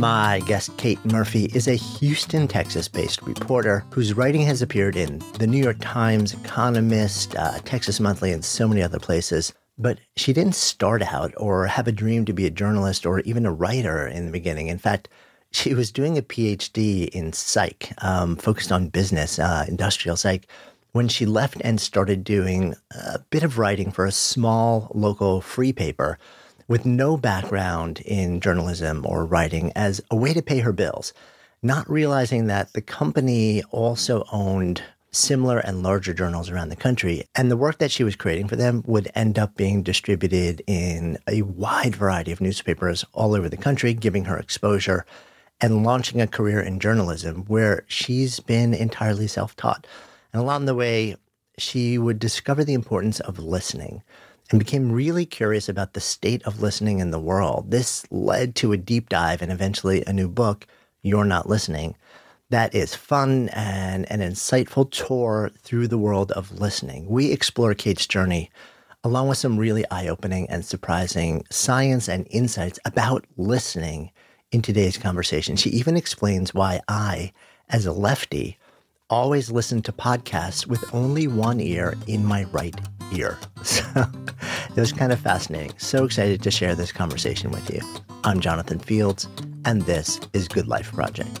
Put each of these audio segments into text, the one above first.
My guest, Kate Murphy, is a Houston, Texas based reporter whose writing has appeared in the New York Times, Economist, uh, Texas Monthly, and so many other places. But she didn't start out or have a dream to be a journalist or even a writer in the beginning. In fact, she was doing a PhD in psych, um, focused on business, uh, industrial psych, when she left and started doing a bit of writing for a small local free paper with no background in journalism or writing as a way to pay her bills, not realizing that the company also owned similar and larger journals around the country. And the work that she was creating for them would end up being distributed in a wide variety of newspapers all over the country, giving her exposure and launching a career in journalism where she's been entirely self taught. And along the way, she would discover the importance of listening and became really curious about the state of listening in the world. This led to a deep dive and eventually a new book, You're Not Listening, that is fun and an insightful tour through the world of listening. We explore Kate's journey along with some really eye opening and surprising science and insights about listening in today's conversation. She even explains why I, as a lefty, always listen to podcasts with only one ear in my right ear. So it was kind of fascinating. So excited to share this conversation with you. I'm Jonathan Fields, and this is Good Life Project.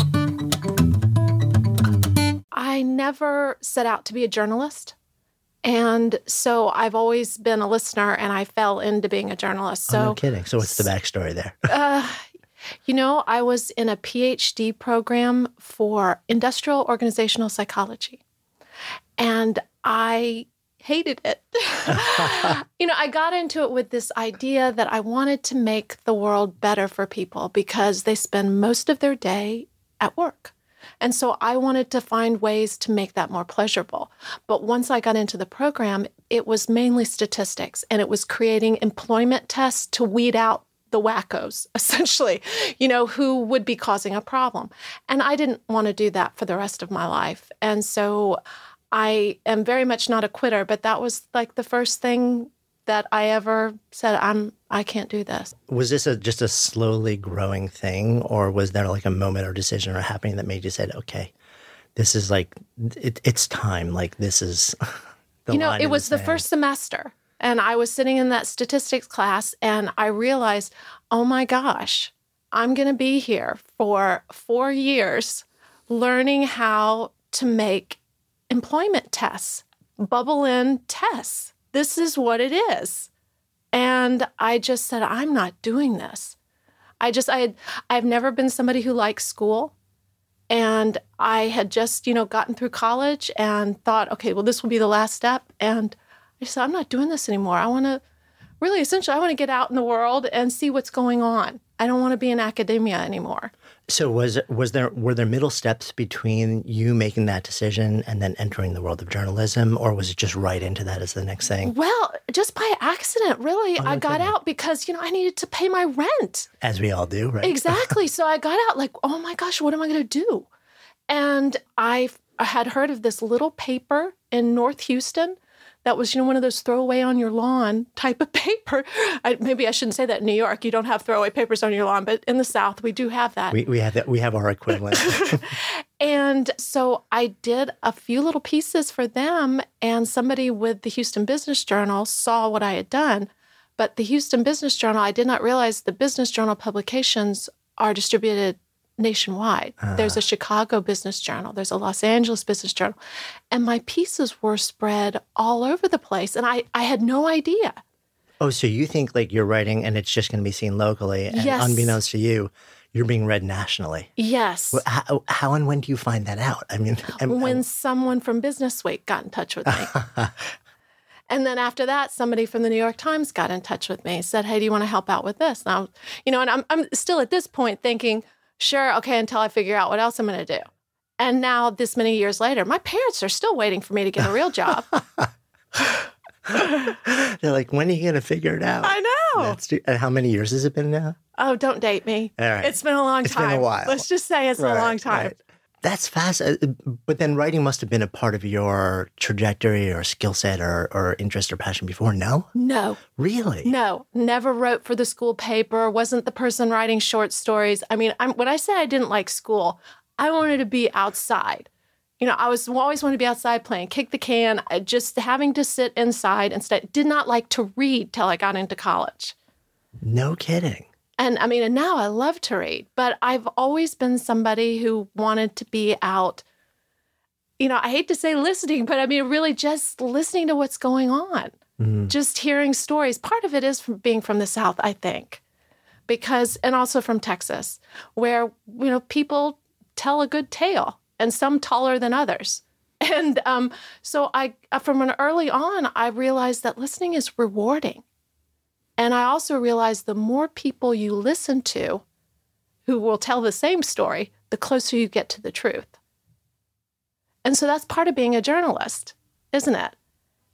I never set out to be a journalist. And so I've always been a listener and I fell into being a journalist. So oh, no kidding. So what's the backstory there? uh, you know, I was in a PhD program for industrial organizational psychology. And I hated it. you know, I got into it with this idea that I wanted to make the world better for people because they spend most of their day at work. And so I wanted to find ways to make that more pleasurable. But once I got into the program, it was mainly statistics and it was creating employment tests to weed out the wackos, essentially, you know, who would be causing a problem. And I didn't want to do that for the rest of my life. And so I am very much not a quitter, but that was like the first thing that I ever said I'm I can't do this. Was this a, just a slowly growing thing, or was there like a moment or decision or happening that made you say, "Okay, this is like it, it's time. Like this is." you know, it was the, the first semester, and I was sitting in that statistics class, and I realized, oh my gosh, I'm going to be here for four years, learning how to make employment tests, bubble in tests this is what it is. And I just said, I'm not doing this. I just, I had, I've never been somebody who likes school. And I had just, you know, gotten through college and thought, okay, well, this will be the last step. And I said, I'm not doing this anymore. I want to really, essentially, I want to get out in the world and see what's going on. I don't want to be in academia anymore. So was was there were there middle steps between you making that decision and then entering the world of journalism, or was it just right into that as the next thing? Well, just by accident, really. Oh, I got kidding. out because you know I needed to pay my rent, as we all do, right? Exactly. so I got out like, oh my gosh, what am I going to do? And I had heard of this little paper in North Houston that was, you know, one of those throwaway on your lawn type of paper. I, maybe I shouldn't say that in New York. You don't have throwaway papers on your lawn, but in the South we do have that. We, we have that. We have our equivalent. And so I did a few little pieces for them, and somebody with the Houston Business Journal saw what I had done. But the Houston Business Journal, I did not realize the Business Journal publications are distributed nationwide. Uh. There's a Chicago Business Journal, there's a Los Angeles Business Journal, and my pieces were spread all over the place, and I, I had no idea. Oh, so you think like you're writing and it's just going to be seen locally, and yes. unbeknownst to you, you're being read nationally. Yes. How, how, and when do you find that out? I mean, I'm, when I'm... someone from Business Week got in touch with me. and then after that, somebody from the New York Times got in touch with me, said, Hey, do you want to help out with this? Now, you know, and I'm, I'm still at this point thinking, Sure, okay, until I figure out what else I'm going to do. And now, this many years later, my parents are still waiting for me to get a real job. They're like, when are you going to figure it out? I know. That's, and how many years has it been now? Oh, don't date me. All right. It's been a long it's time. It's been a while. Let's just say it's right, a long time. Right. That's fast. Uh, but then writing must have been a part of your trajectory or skill set or, or interest or passion before, no? No. Really? No. Never wrote for the school paper, wasn't the person writing short stories. I mean, I'm, when I say I didn't like school, I wanted to be outside you know, I was always wanted to be outside playing, kick the can, just having to sit inside instead. Did not like to read till I got into college. No kidding. And I mean, and now I love to read, but I've always been somebody who wanted to be out. You know, I hate to say listening, but I mean, really just listening to what's going on, mm. just hearing stories. Part of it is from being from the South, I think, because, and also from Texas, where, you know, people tell a good tale and some taller than others. And um, so I, from an early on, I realized that listening is rewarding. And I also realized the more people you listen to who will tell the same story, the closer you get to the truth. And so that's part of being a journalist, isn't it?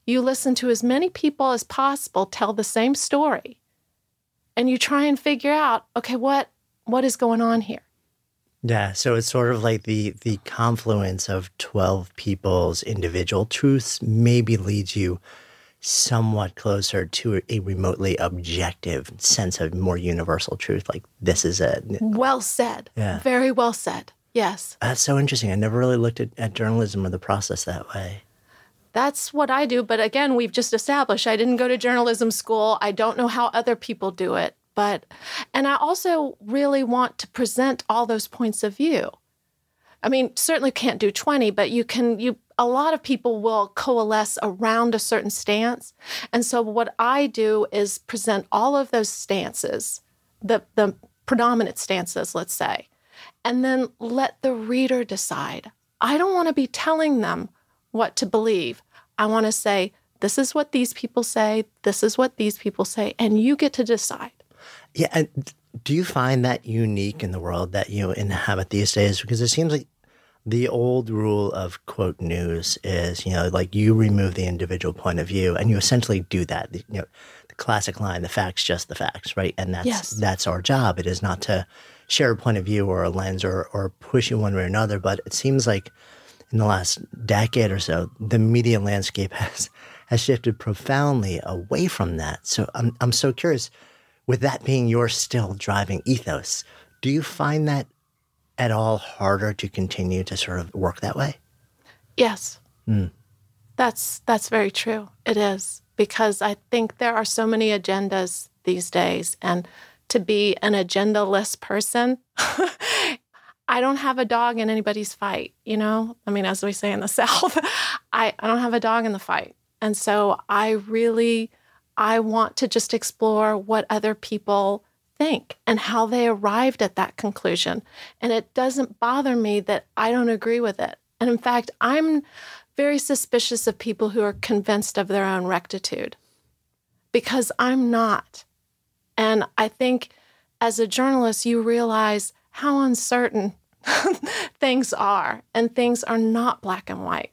You listen to as many people as possible tell the same story. And you try and figure out, okay, what what is going on here? Yeah, so it's sort of like the the confluence of 12 people's individual truths maybe leads you somewhat closer to a remotely objective sense of more universal truth like this is it. Well said. Yeah. Very well said. Yes. That's so interesting. I never really looked at, at journalism or the process that way. That's what I do. But again, we've just established I didn't go to journalism school. I don't know how other people do it but and I also really want to present all those points of view. I mean, certainly can't do 20, but you can you a lot of people will coalesce around a certain stance. And so what I do is present all of those stances, the the predominant stances, let's say, and then let the reader decide. I don't want to be telling them what to believe. I want to say, this is what these people say, this is what these people say, and you get to decide. Yeah. And do you find that unique in the world that you inhabit these days? Because it seems like the old rule of quote news is, you know, like you remove the individual point of view and you essentially do that. You know, the classic line, the facts, just the facts, right? And that's yes. that's our job. It is not to share a point of view or a lens or or push you one way or another. But it seems like in the last decade or so, the media landscape has has shifted profoundly away from that. So I'm I'm so curious with that being your still driving ethos, do you find that at all harder to continue to sort of work that way? Yes. Mm. That's that's very true. It is because I think there are so many agendas these days and to be an agendaless person I don't have a dog in anybody's fight, you know? I mean, as we say in the South, I, I don't have a dog in the fight. And so I really I want to just explore what other people think and how they arrived at that conclusion. And it doesn't bother me that I don't agree with it. And in fact, I'm very suspicious of people who are convinced of their own rectitude because I'm not. And I think as a journalist, you realize how uncertain things are, and things are not black and white.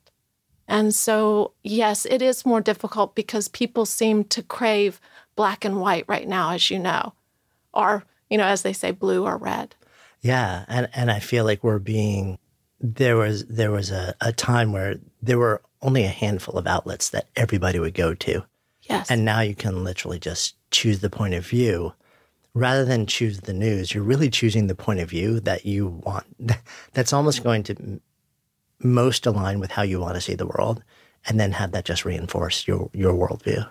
And so, yes, it is more difficult because people seem to crave black and white right now, as you know, or, you know, as they say, blue or red. Yeah. And, and I feel like we're being, there was, there was a, a time where there were only a handful of outlets that everybody would go to. Yes. And now you can literally just choose the point of view rather than choose the news, you're really choosing the point of view that you want. That's almost going to most align with how you want to see the world, and then have that just reinforce your your worldview.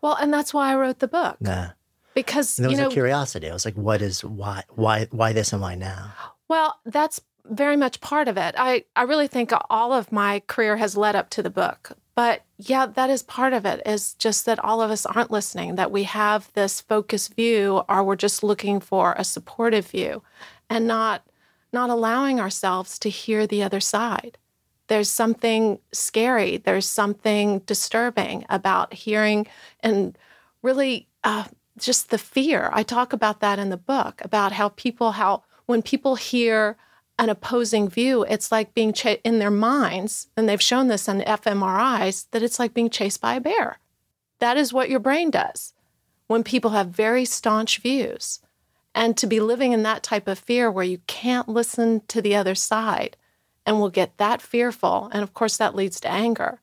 Well, and that's why I wrote the book. Yeah. Because And there was you know, a curiosity. I was like, what is why why why this and why now? Well, that's very much part of it. I, I really think all of my career has led up to the book. But yeah, that is part of it, is just that all of us aren't listening, that we have this focused view, or we're just looking for a supportive view and not not allowing ourselves to hear the other side. There's something scary, there's something disturbing about hearing and really uh, just the fear. I talk about that in the book about how people, how when people hear an opposing view, it's like being in their minds, and they've shown this on fMRIs, that it's like being chased by a bear. That is what your brain does when people have very staunch views. And to be living in that type of fear where you can't listen to the other side and we'll get that fearful. And of course, that leads to anger.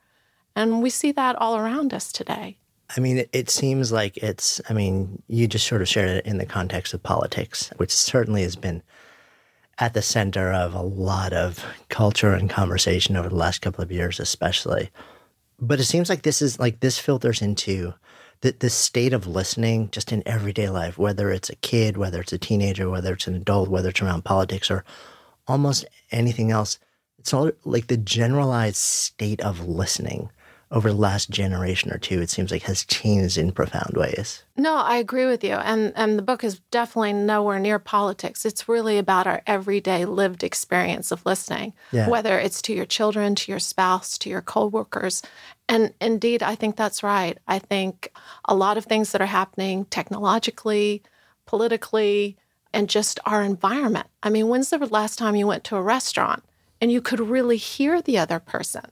And we see that all around us today. I mean, it, seems like it's, I mean, you just sort of shared it in the context of politics, which certainly has been at the center of a lot of culture and conversation over the last couple of years, especially. But it seems like this is like this filters into the, the state of listening just in everyday life, whether it's a kid, whether it's a teenager, whether it's an adult, whether it's around politics or almost anything else. It's all like the generalized state of listening over the last generation or two, it seems like has changed in profound ways. No, I agree with you. And and the book is definitely nowhere near politics. It's really about our everyday lived experience of listening, Yeah. whether it's to your children, to your spouse, to your coworkers. And indeed, I think that's right. I think a lot of things that are happening technologically, politically, and just our environment. I mean, when's the last time you went to a restaurant and you could really hear the other person?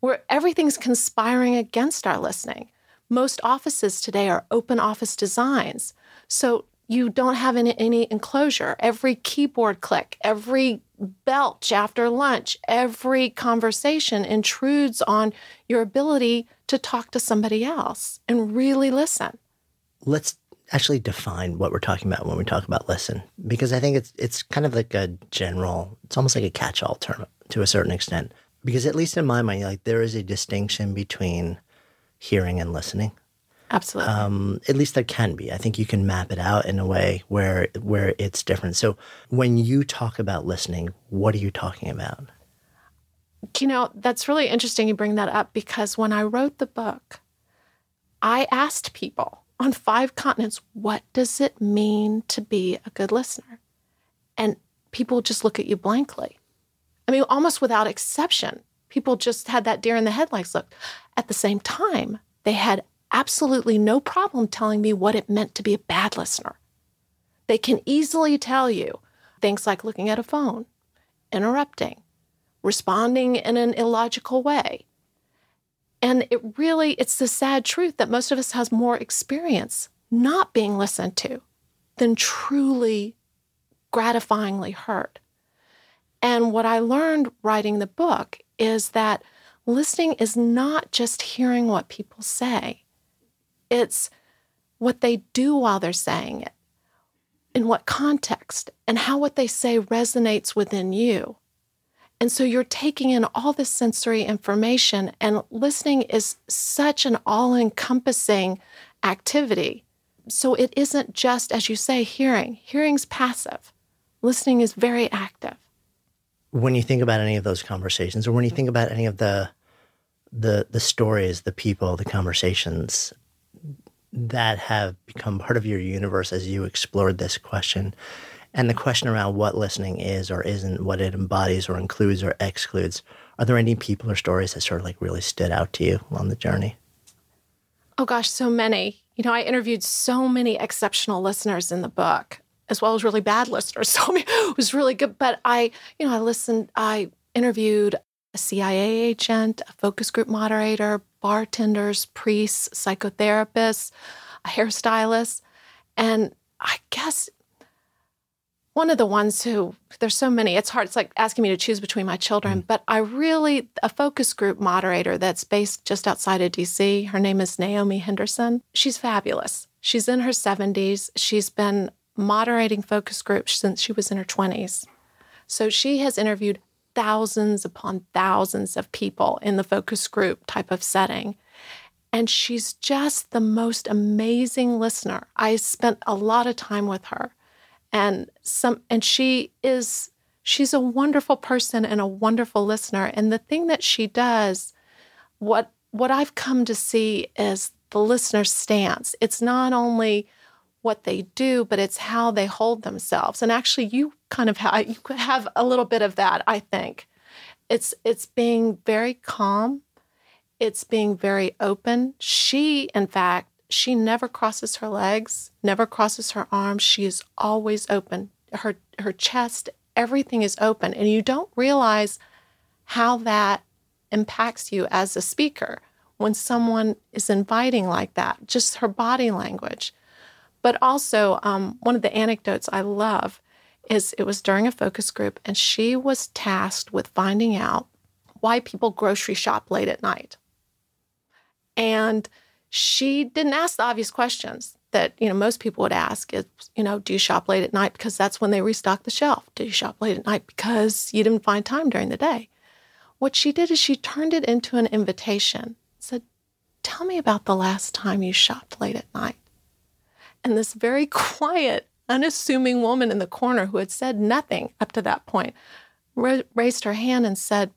Where everything's conspiring against our listening. Most offices today are open office designs. So you don't have any, any enclosure. Every keyboard click, every belch after lunch, every conversation intrudes on your ability to talk to somebody else and really listen. Let's actually define what we're talking about when we talk about listen, because I think it's it's kind of like a general, it's almost like a catch-all term to a certain extent. Because at least in my mind, like there is a distinction between hearing and listening. Absolutely. Um, at least there can be. I think you can map it out in a way where where it's different. So when you talk about listening, what are you talking about? You know, that's really interesting you bring that up because when I wrote the book, I asked people on five continents, what does it mean to be a good listener? And people just look at you blankly. I mean, almost without exception, people just had that deer in the headlights look. At the same time, they had absolutely no problem telling me what it meant to be a bad listener. They can easily tell you things like looking at a phone, interrupting, responding in an illogical way. And it really, it's the sad truth that most of us has more experience not being listened to than truly gratifyingly heard. And what I learned writing the book is that listening is not just hearing what people say, it's what they do while they're saying it, in what context, and how what they say resonates within you. And so you're taking in all this sensory information, and listening is such an all encompassing activity. So it isn't just, as you say, hearing. Hearing's passive, listening is very active. When you think about any of those conversations, or when you think about any of the the the stories, the people, the conversations that have become part of your universe as you explored this question, and the question around what listening is or isn't, what it embodies or includes or excludes, are there any people or stories that sort of like really stood out to you on the journey? Oh gosh, so many. You know, I interviewed so many exceptional listeners in the book, as well as really bad listeners. So it was really good. But I, you know, I listened, I interviewed a CIA agent, a focus group moderator, bartenders, priests, psychotherapists, a hairstylist. And I guess one of the ones who there's so many it's hard it's like asking me to choose between my children mm. but i really a focus group moderator that's based just outside of dc her name is naomi henderson she's fabulous she's in her 70s she's been moderating focus groups since she was in her 20s. So she has interviewed thousands upon thousands of people in the focus group type of setting. And she's just the most amazing listener. I spent a lot of time with her. And some and she is she's a wonderful person and a wonderful listener. And the thing that she does, what what I've come to see is the listener's stance. It's not only what they do, but it's how they hold themselves. And actually, you kind of have you have a little bit of that. I think it's it's being very calm. It's being very open. She, in fact, she never crosses her legs, never crosses her arms. She is always open. Her her chest, everything is open, and you don't realize how that impacts you as a speaker when someone is inviting like that. Just her body language. But also, um, one of the anecdotes I love is it was during a focus group, and she was tasked with finding out why people grocery shop late at night. And she didn't ask the obvious questions that you know most people would ask. Is you know do you shop late at night? Because that's when they restock the shelf. Do you shop late at night? Because you didn't find time during the day. What she did is she turned it into an invitation. Said tell me about the last time you shopped late at night. And this very quiet, unassuming woman in the corner who had said nothing up to that point ra- raised her hand and said,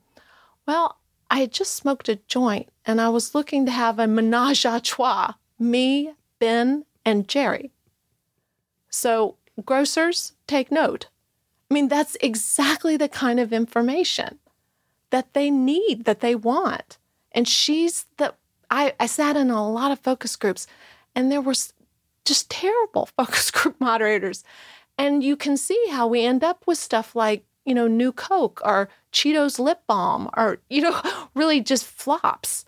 Well, I had just smoked a joint and I was looking to have a menage a trois me, Ben, and Jerry. So, grocers, take note. I mean, that's exactly the kind of information that they need, that they want. And she's the, I, I sat in a lot of focus groups and there was just terrible focus group moderators. And you can see how we end up with stuff like, you know, New Coke or Cheetos lip balm or, you know, really just flops,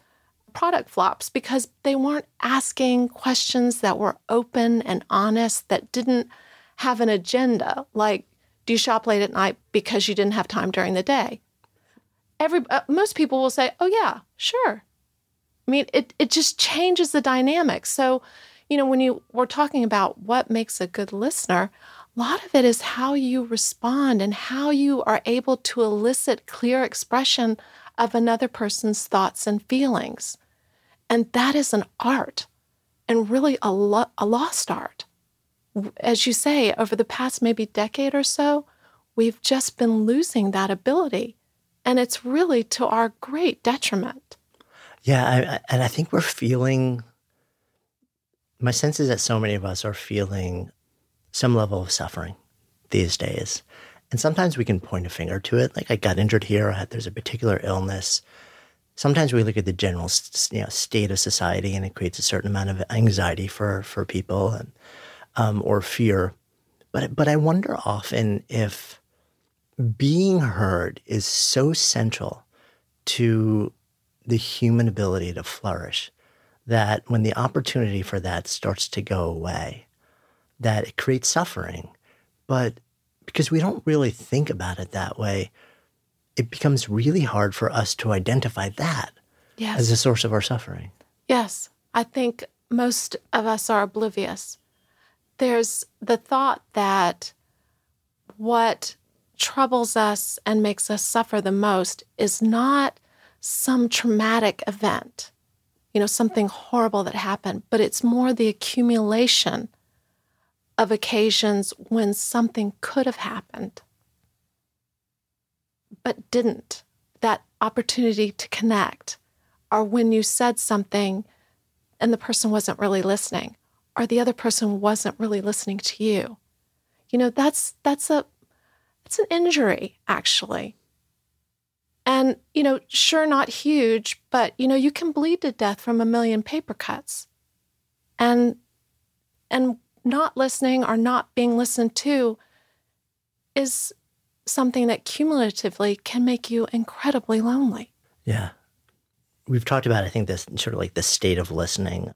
product flops, because they weren't asking questions that were open and honest, that didn't have an agenda. Like, do you shop late at night because you didn't have time during the day? Every, uh, most people will say, oh, yeah, sure. I mean, it, it just changes the dynamic. So, you know, when you were talking about what makes a good listener, a lot of it is how you respond and how you are able to elicit clear expression of another person's thoughts and feelings. And that is an art and really a, lo- a lost art. As you say, over the past maybe decade or so, we've just been losing that ability. And it's really to our great detriment. Yeah. I, and I think we're feeling my sense is that so many of us are feeling some level of suffering these days. And sometimes we can point a finger to it. Like I got injured here, had, there's a particular illness. Sometimes we look at the general you know, state of society and it creates a certain amount of anxiety for, for people and, um, or fear. But, but I wonder often if being heard is so central to the human ability to flourish that when the opportunity for that starts to go away, that it creates suffering. But because we don't really think about it that way, it becomes really hard for us to identify that yes. as a source of our suffering. Yes. I think most of us are oblivious. There's the thought that what troubles us and makes us suffer the most is not some traumatic event you know, something horrible that happened, but it's more the accumulation of occasions when something could have happened but didn't. That opportunity to connect, or when you said something and the person wasn't really listening, or the other person wasn't really listening to you. You know, that's that's a it's an injury actually. And, you know, sure, not huge, but, you know, you can bleed to death from a million paper cuts. And, and not listening or not being listened to is something that cumulatively can make you incredibly lonely. Yeah. We've talked about, I think, this sort of like the state of listening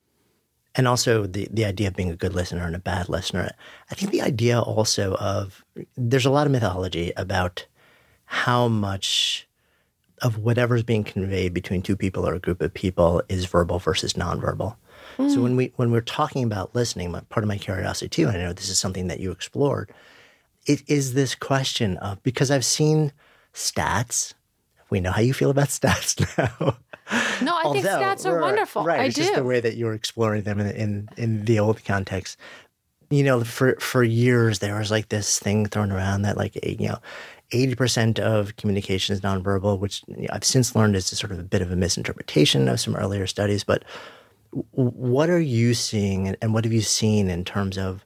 and also the, the idea of being a good listener and a bad listener. I think the idea also of there's a lot of mythology about how much of whatever's being conveyed between two people or a group of people is verbal versus nonverbal. Mm. So when we when we're talking about listening, my, part of my curiosity too, and I know this is something that you explored, it is this question of because I've seen stats. We know how you feel about stats now. No, I think stats are wonderful. Right, I it's do. just the way that you're exploring them in, in in the old context. You know, for for years there was like this thing thrown around that like you know, eighty percent of communication is nonverbal, which I've since learned is sort of a bit of a misinterpretation of some earlier studies. But what are you seeing, and what have you seen in terms of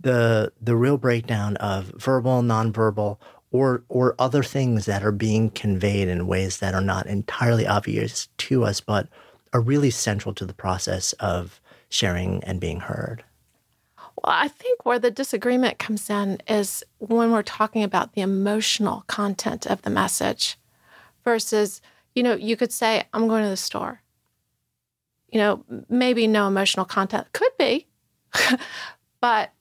the the real breakdown of verbal, nonverbal, or or other things that are being conveyed in ways that are not entirely obvious to us, but are really central to the process of sharing and being heard? Well, I think where the disagreement comes in is when we're talking about the emotional content of the message versus, you know, you could say, I'm going to the store. You know, maybe no emotional content. Could be. but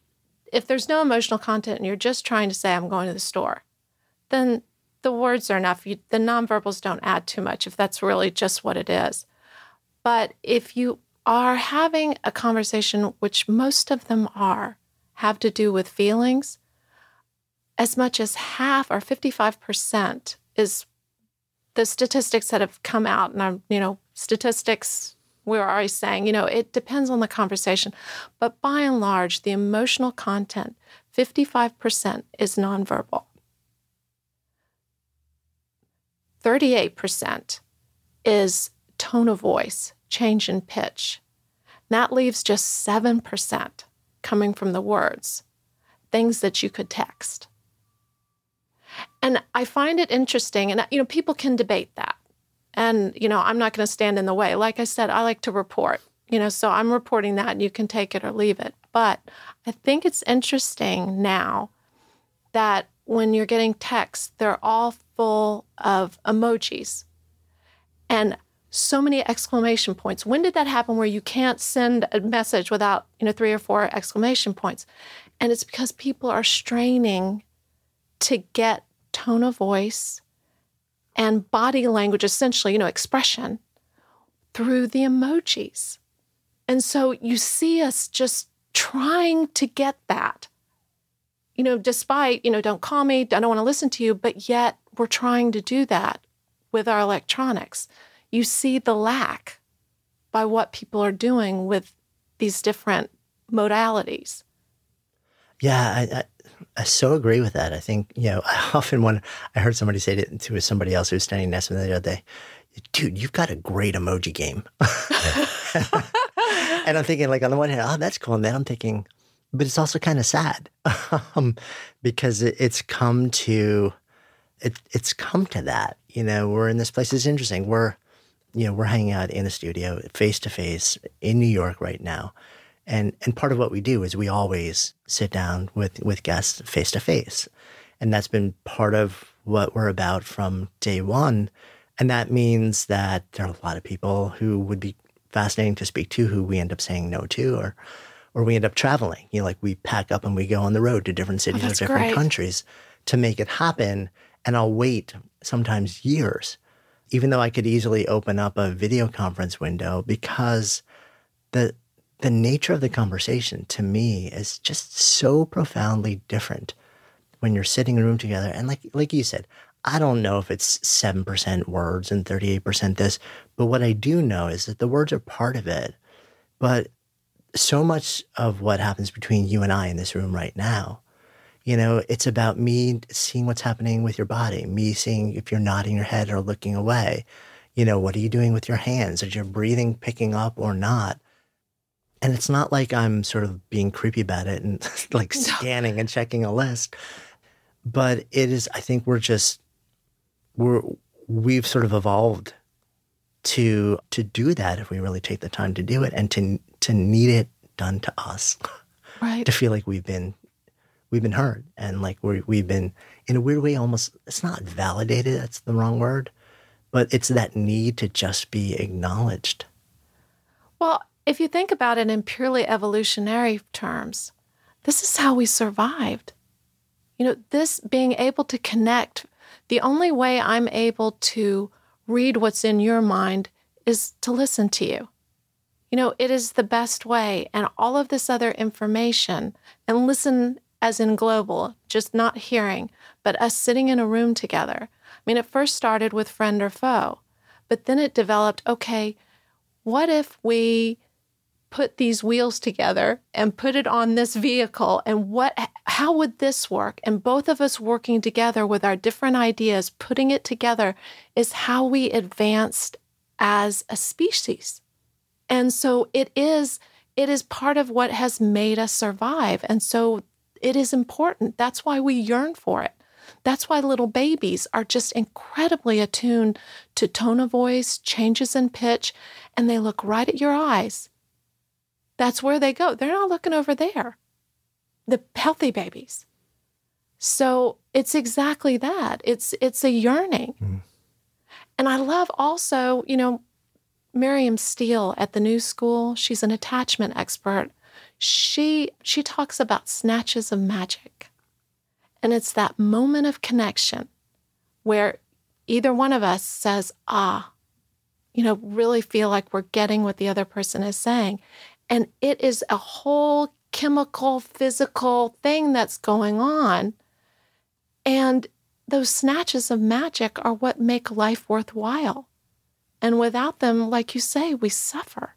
if there's no emotional content and you're just trying to say, I'm going to the store, then the words are enough. You, the nonverbals don't add too much if that's really just what it is. But if you are having a conversation, which most of them are, have to do with feelings, as much as half or 55% is the statistics that have come out. And I'm, you know, statistics we're always saying, you know, it depends on the conversation. But by and large, the emotional content, 55% is nonverbal. 38% is tone of voice, change in pitch. That leaves just 7% coming from the words, things that you could text. And I find it interesting, and you know, people can debate that. And, you know, I'm not going to stand in the way. Like I said, I like to report, you know, so I'm reporting that and you can take it or leave it. But I think it's interesting now that when you're getting texts, they're all full of emojis and so many exclamation points. When did that happen where you can't send a message without, you know, three or four exclamation points? And it's because people are straining to get tone of voice and body language, essentially, you know, expression through the emojis. And so you see us just trying to get that, you know, despite, you know, don't call me, I don't want to listen to you, but yet we're trying to do that with our electronics. You see the lack by what people are doing with these different modalities. Yeah, I, I, so agree with that. I think, you know, I often when I heard somebody say to, to somebody else who was standing next to me the other day, dude, you've got a great emoji game. and I'm thinking, like, on the one hand, oh, that's cool. And then I'm thinking, but it's also kind of sad um, because it, it's come to, it, it's come to that. You know, we're in this place. It's interesting. We're, you know, we're hanging out in the studio face to face in New York right now. And and part of what we do is we always sit down with with guests face to face. And that's been part of what we're about from day one. And that means that there are a lot of people who would be fascinating to speak to who we end up saying no to or or we end up traveling. You know, like we pack up and we go on the road to different cities oh, or different great. countries to make it happen. And I'll wait sometimes years, even though I could easily open up a video conference window because the the nature of the conversation to me is just so profoundly different when you're sitting in a room together. And like like you said, I don't know if it's 7% words and 38% this, but what I do know is that the words are part of it. But so much of what happens between you and I in this room right now, you know, it's about me seeing what's happening with your body, me seeing if you're nodding your head or looking away. You know, what are you doing with your hands? Is your breathing picking up or not? And it's not like I'm sort of being creepy about it and like scanning and checking a list, but it is, I think we're just, we're, we've sort of evolved to, to do that if we really take the time to do it and to, to need it done to us. Right. to feel like we've been, we've been heard and like we we've been in a weird way almost, it's not validated. That's the wrong word, but it's that need to just be acknowledged. Well, if you think about it in purely evolutionary terms, this is how we survived. You know, this being able to connect, the only way I'm able to read what's in your mind is to listen to you. You know, it is the best way. And all of this other information, and listen as in global, just not hearing, but us sitting in a room together. I mean, it first started with friend or foe, but then it developed okay, what if we put these wheels together and put it on this vehicle and what how would this work? And both of us working together with our different ideas putting it together is how we advanced as a species. And so it is it is part of what has made us survive. And so it is important. That's why we yearn for it. That's why little babies are just incredibly attuned to tone of voice changes in pitch and they look right at your eyes that's where they go. They're not looking over there. The healthy babies. So it's exactly that. It's it's a yearning. Mm. And I love also, you know, Miriam Steele at the New School, she's an attachment expert. She she talks about snatches of magic. And it's that moment of connection where either one of us says, "Ah, you know, really feel like we're getting what the other person is saying." And it is a whole chemical, physical thing that's going on. And those snatches of magic are what make life worthwhile. And without them, like you say, we suffer.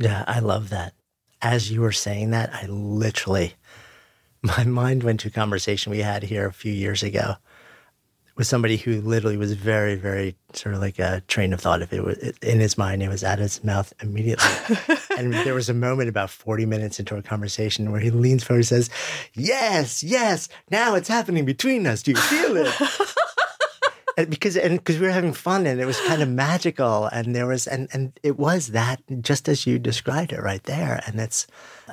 Yeah, I love that. As you were saying that, I literally, my mind went to a conversation we had here a few years ago with somebody who literally was very, very sort of like a train of thought. If it was in his mind, it was out of his mouth immediately. and there was a moment about 40 minutes into our conversation where he leans forward and says, Yes, yes, now it's happening between us. Do you feel it? because and because we were having fun and it was kind of magical and there was and and it was that just as you described it right there and it's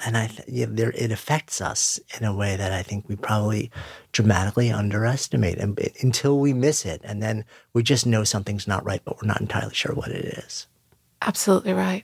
and I you know, there it affects us in a way that I think we probably dramatically underestimate and eh, until we miss it and then we just know something's not right but we're not entirely sure what it is. Absolutely right.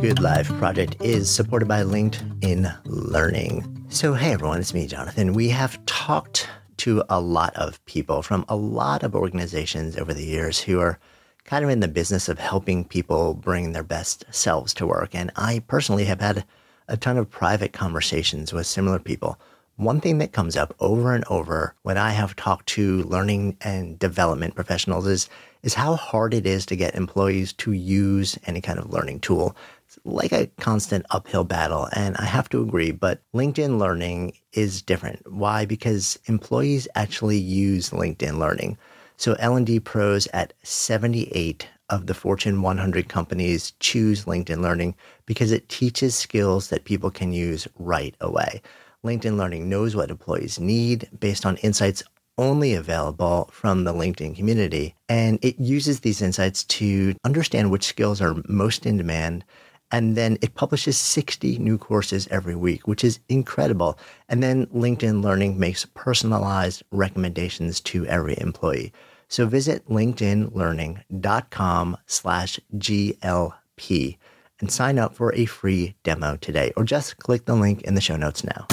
Good Life project is supported by LinkedIn Learning. So, hey everyone, it's me, Jonathan. We have talked to a lot of people from a lot of organizations over the years who are kind of in the business of helping people bring their best selves to work. And I personally have had a ton of private conversations with similar people. One thing that comes up over and over when I have talked to learning and development professionals is, is how hard it is to get employees to use any kind of learning tool like a constant uphill battle. And I have to agree, but LinkedIn Learning is different. Why? Because employees actually use LinkedIn Learning. So L&D pros at 78 of the Fortune 100 companies choose LinkedIn Learning because it teaches skills that people can use right away. LinkedIn Learning knows what employees need based on insights only available from the LinkedIn community. And it uses these insights to understand which skills are most in demand and then it publishes 60 new courses every week, which is incredible. And then LinkedIn Learning makes personalized recommendations to every employee. So visit linkedinlearning.com slash GLP and sign up for a free demo today, or just click the link in the show notes now.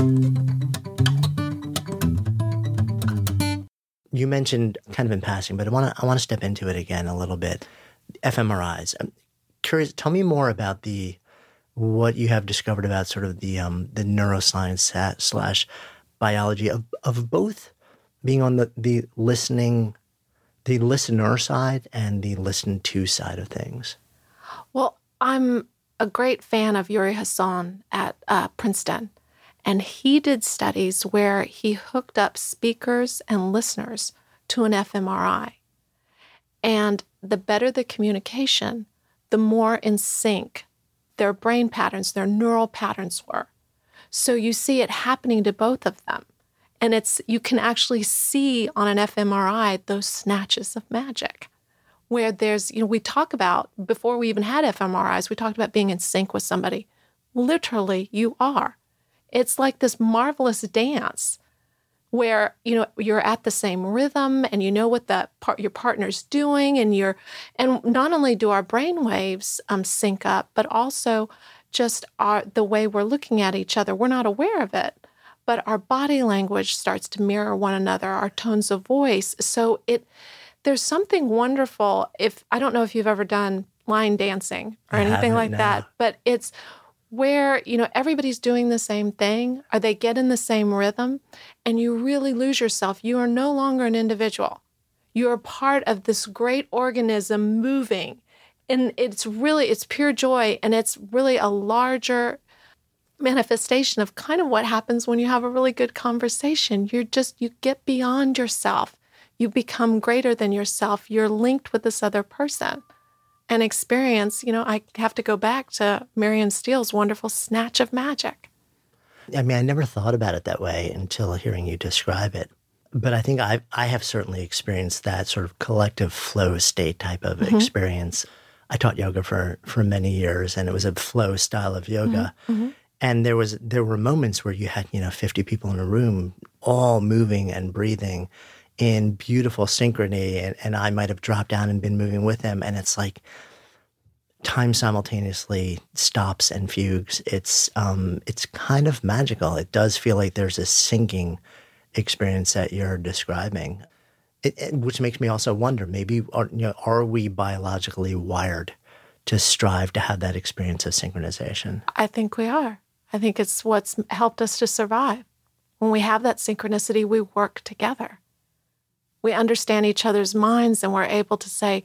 You mentioned kind of in passing, but I want to I want to step into it again a little bit. fMRIs curious. Tell me more about the what you have discovered about sort of the um, the neuroscience slash biology of of both being on the the listening the listener side and the listen to side of things? Well, I'm a great fan of Uri Hasson at uh, Princeton. And he did studies where he hooked up speakers and listeners to an fMRI. And the better the communication, the more in sync their brain patterns, their neural patterns were. So you see it happening to both of them. And it's you can actually see on an fMRI those snatches of magic where there's, you know, we talk about before we even had fMRIs, we talked about being in sync with somebody. Literally, you are. It's like this marvelous dance where you know you're at the same rhythm and you know what the part your partner's doing and you're and not only do our brain waves um, sync up but also just our the way we're looking at each other we're not aware of it but our body language starts to mirror one another our tones of voice so it there's something wonderful if i don't know if you've ever done line dancing or anything like no. that but it's where you know everybody's doing the same thing or they get in the same rhythm and you really lose yourself. You are no longer an individual. You're part of this great organism moving and it's really it's pure joy and it's really a larger manifestation of kind of what happens when you have a really good conversation. You're just you get beyond yourself. You become greater than yourself. You're linked with this other person and experience, you know, I have to go back to Miriam Steele's wonderful snatch of magic. I mean, I never thought about it that way until hearing you describe it. But I think I I have certainly experienced that sort of collective flow state type of Mm-hmm. experience. I taught yoga for for many years, and it was a flow style of yoga. Mm-hmm. And there was there were moments where you had you know fifty people in a room, all moving and breathing in beautiful synchrony, and, and I might have dropped down and been moving with them, and it's like time simultaneously stops and fugues. It's um, it's kind of magical. It does feel like there's a syncing experience that you're describing, it, it- which makes me also wonder: maybe are, you know, are we biologically wired to strive to have that experience of synchronization? I think we are. I think it's what's helped us to survive. When we have that synchronicity, we work together. We understand each other's minds and we're able to say,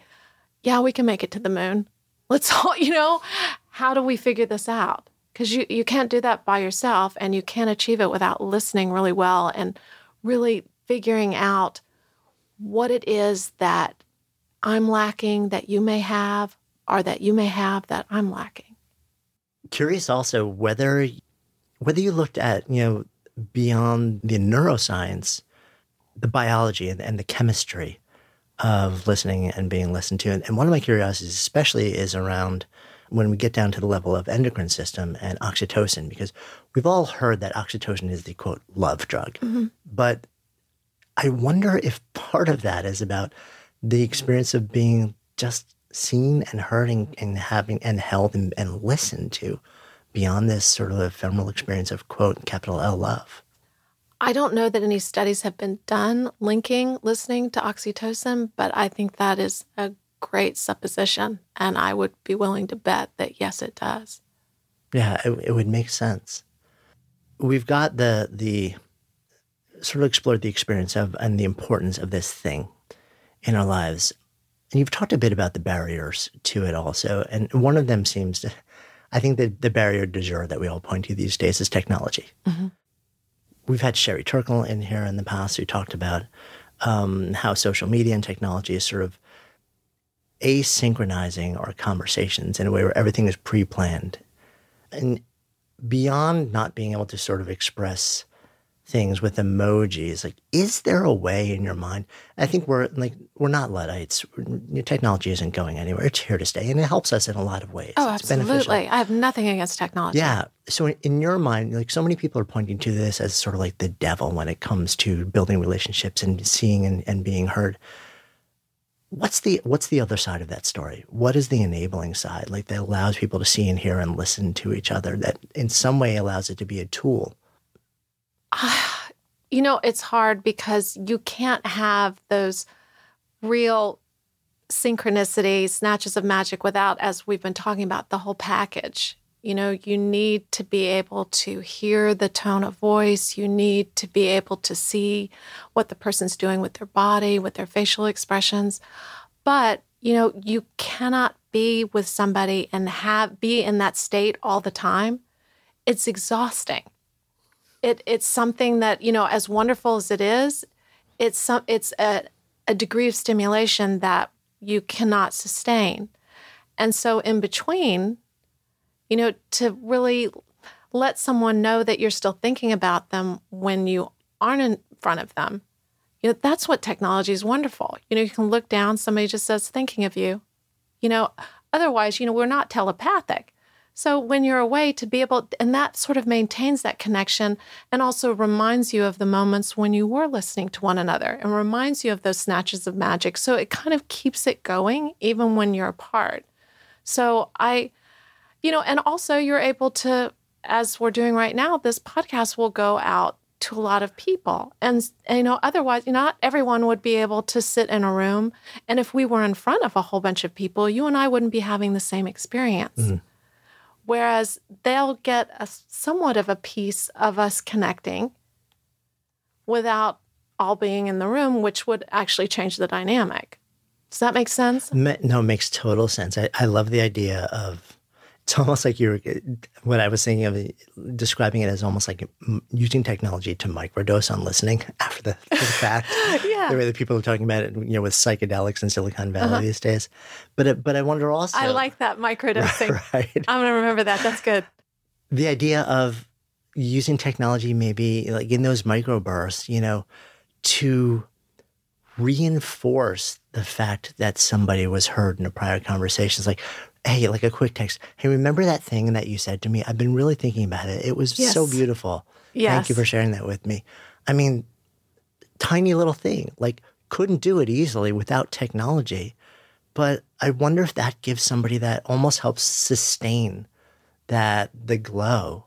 yeah, we can make it to the moon. Let's all, you know, how do we figure this out? Because you, you can't do that by yourself and you can't achieve it without listening really well and really figuring out what it is that I'm lacking that you may have or that you may have that I'm lacking. Curious also whether whether you looked at you know beyond the neuroscience, the biology and, and the chemistry of listening and being listened to. And, and one of my curiosities, especially, is around when we get down to the level of endocrine system and oxytocin, because we've all heard that oxytocin is the quote love drug. Mm-hmm. But I wonder if part of that is about the experience of being just seen and heard and, and having and held and, and listened to beyond this sort of ephemeral experience of quote capital L love. I don't know that any studies have been done linking listening to oxytocin, but I think that is a great supposition. And I would be willing to bet that yes, it does. Yeah, it, it would make sense. We've got the the sort of explored the experience of and the importance of this thing in our lives. And you've talked a bit about the barriers to it also. And one of them seems to I think that the barrier de jour that we all point to these days is technology. Mm-hmm. We've had Sherry Turkle in here in the past who talked about um, how social media and technology is sort of asynchronizing our conversations in a way where everything is pre-planned. And beyond not being able to sort of express things with emojis like is there a way in your mind i think we're like we're not luddites technology isn't going anywhere it's here to stay and it helps us in a lot of ways Oh, it's beneficial. absolutely. I have nothing against technology. Yeah. So in- in your mind, like so many people are pointing to this as sort of like the devil when it comes to building relationships and seeing and, and being heard. What's the what's the other side of that story? What is the enabling side? Like that allows people to see and hear and listen to each other that in some way allows it to be a tool. You know, it's hard because you can't have those real synchronicity, snatches of magic without, as we've been talking about, the whole package. You know, you need to be able to hear the tone of voice. You need to be able to see what the person's doing with their body, with their facial expressions. But, you know, you cannot be with somebody and have be in that state all the time. It's exhausting. It it's something that, you know, as wonderful as it is, it's some it's a, a degree of stimulation that you cannot sustain. And so in between, you know, to really let someone know that you're still thinking about them when you aren't in front of them. You know, that's what technology is wonderful. You know, you can look down, somebody just says, thinking of you. You know, otherwise, you know, we're not telepathic. So when you're away, to be able, and that sort of maintains that connection and also reminds you of the moments when you were listening to one another and reminds you of those snatches of magic. So it kind of keeps it going even when you're apart. So I, you know, and also you're able to, as we're doing right now, this podcast will go out to a lot of people. And, and, you know, otherwise, not everyone would be able to sit in a room. And if we were in front of a whole bunch of people, you and I wouldn't be having the same experience. Mm-hmm. Whereas they'll get a somewhat of a piece of us connecting without all being in the room, which would actually change the dynamic. Does that make sense? No, it makes total sense. I, I love the idea of it's almost like you're what I was thinking of describing it as almost like using technology to microdose on listening after the, the fact. yeah. The way that people are talking about it, you know, with psychedelics in Silicon Valley uh-huh. these days. But it, but I wonder also. I like that microdosing. Right. I'm gonna remember that. That's good. The idea of using technology, maybe like in those microbursts, you know, to reinforce the fact that somebody was heard in a prior conversation. It's like, hey, like a quick text. Hey, remember that thing that you said to me? I've been really thinking about it. It was yes. so beautiful. Yes. Thank you for sharing that with me. I mean, tiny little thing. Like, couldn't do it easily without technology. But I wonder if that gives somebody that almost helps sustain that the glow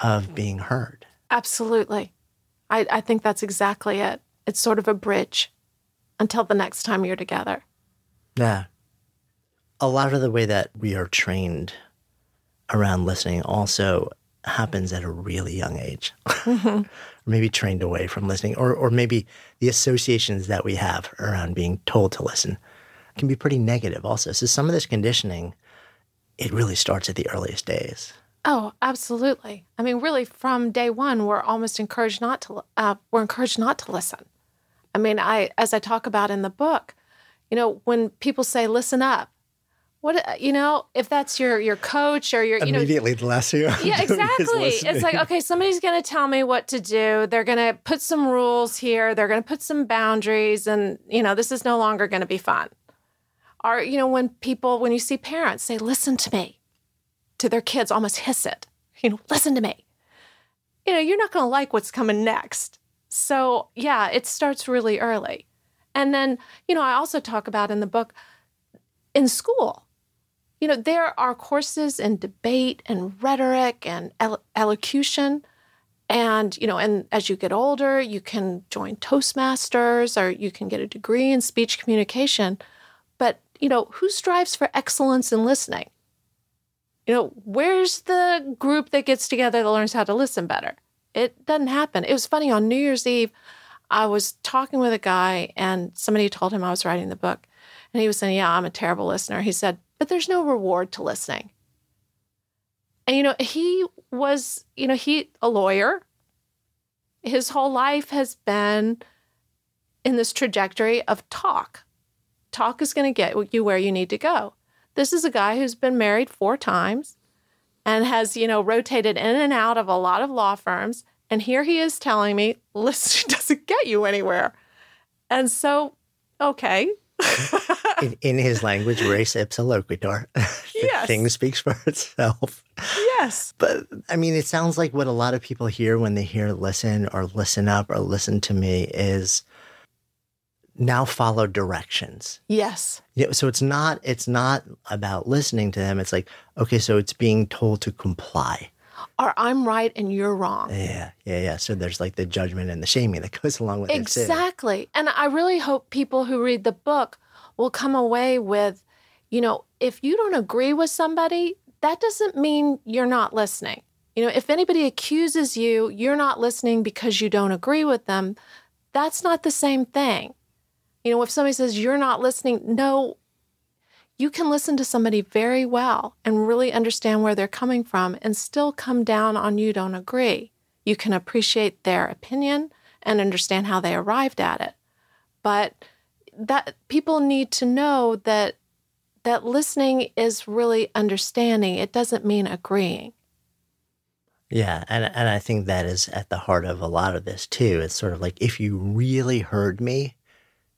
of being heard. Absolutely. I, I think that's exactly it. It's sort of a bridge until the next time you're together. Yeah a lot of the way that we are trained around listening also happens at a really young age. Mm-hmm. maybe trained away from listening, or, or maybe the associations that we have around being told to listen can be pretty negative also. So some of this conditioning, it really starts at the earliest days. Oh, absolutely. I mean, really, from day one, we're almost encouraged not to. Uh, we're encouraged not to listen. I mean, I as I talk about in the book, you know, when people say "listen up," what uh, you know if that's your your coach or your you immediately know, the last year yeah exactly. It's like okay somebody's going to tell me what to do. They're going to put some rules here. They're going to put some boundaries and you know this is no longer going to be fun. Or you know when people when you see parents say listen to me to their kids almost hiss it. You know listen to me. You know you're not going to like what's coming next. So yeah it starts really early. And then you know i also talk about in the book in school you know, there are courses in debate and rhetoric and elocution. And, you know, and as you get older, you can join Toastmasters or you can get a degree in speech communication. But, you know, who strives for excellence in listening? You know, where's the group that gets together that learns how to listen better? It doesn't happen. It was funny on New Year's Eve, I was talking with a guy and somebody told him I was writing the book. And he was saying, Yeah, I'm a terrible listener. He said, but there's no reward to listening. And, you know, he was, you know, he, a lawyer. His whole life has been in this trajectory of talk. Talk is going to get you where you need to go. This is a guy who's been married four times and has, you know, rotated in and out of a lot of law firms. And here he is telling me, listening doesn't get you anywhere. And so, okay, in, in, his language, res ipsa loquitur. the yes. thing speaks for itself. Yes. But I mean, it sounds like what a lot of people hear when they hear listen or listen up or listen to me is now follow directions. Yes. Yeah. So it's not it's not about listening to them. It's like, okay, so it's being told to comply. Or I'm right and you're wrong. Yeah, yeah, yeah. So there's like the judgment and the shaming that goes along with exactly. it. Exactly. And I really hope people who read the book will come away with, you know, if you don't agree with somebody, that doesn't mean you're not listening. You know, if anybody accuses you, you're not listening because you don't agree with them, that's not the same thing. You know, if somebody says you're not listening, no, you can listen to somebody very well and really understand where they're coming from and still come down on you don't agree. You can appreciate their opinion and understand how they arrived at it. But that people need to know that that listening is really understanding. It doesn't mean agreeing. Yeah, and and I think that is at the heart of a lot of this too. It's sort of like if you really heard me,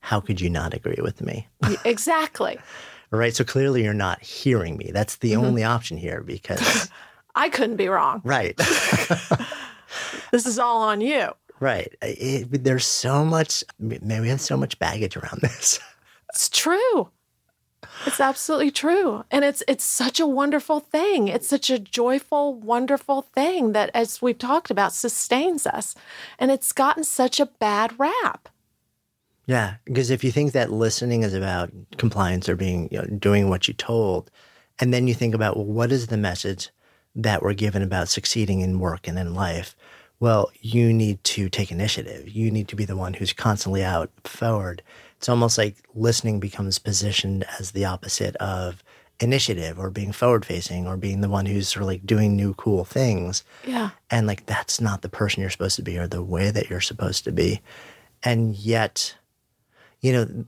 how could you not agree with me? exactly. right. So clearly you're not hearing me. That's the mm-hmm. only option here because I couldn't be wrong. Right. this is all on you. Right. It, there's so much. Man, we have so much baggage around this. It's true. It's absolutely true. And it's it's such a wonderful thing. It's such a joyful, wonderful thing that as we've talked about sustains us. And it's gotten such a bad rap. Yeah, because if you think that listening is about compliance or being you know, doing what you told, and then you think about well, what is the message that we're given about succeeding in work and in life? Well, you need to take initiative. You need to be the one who's constantly out forward it's almost like listening becomes positioned as the opposite of initiative or being forward facing or being the one who's sort of like doing new cool things. Yeah. And like that's not the person you're supposed to be or the way that you're supposed to be. And yet, you know,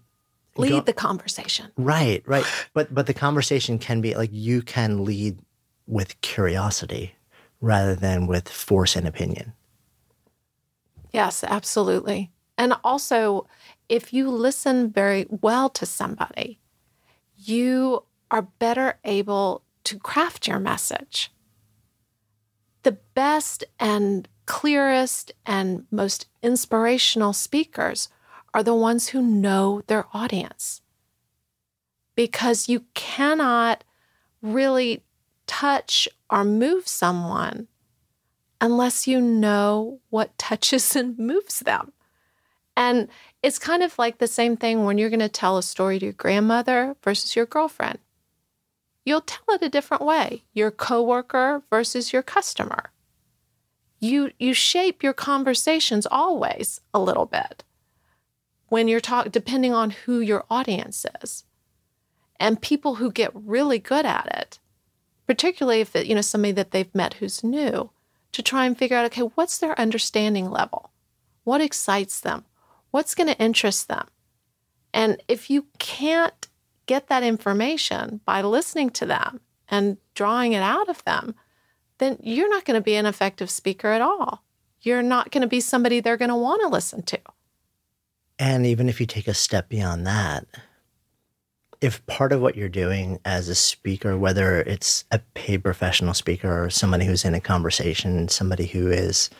lead go, the conversation. Right, right. But but the conversation can be like you can lead with curiosity rather than with force and opinion. Yes, absolutely. And also, if you listen very well to somebody, you are better able to craft your message. The best and clearest and most inspirational speakers are the ones who know their audience. Because you cannot really touch or move someone unless you know what touches and moves them. And it's kind of like the same thing when you're going to tell a story to your grandmother versus your girlfriend. You'll tell it a different way. Your coworker versus your customer. You you shape your conversations always a little bit when you're talking depending on who your audience is. And people who get really good at it, particularly if it, you know somebody that they've met who's new, to try and figure out okay, what's their understanding level? What excites them? what's going to interest them. And if you can't get that information by listening to them and drawing it out of them, then you're not going to be an effective speaker at all. You're not going to be somebody they're going to want to listen to. And even if you take a step beyond that, if part of what you're doing as a speaker, whether it's a paid professional speaker or somebody who's in a conversation, somebody who is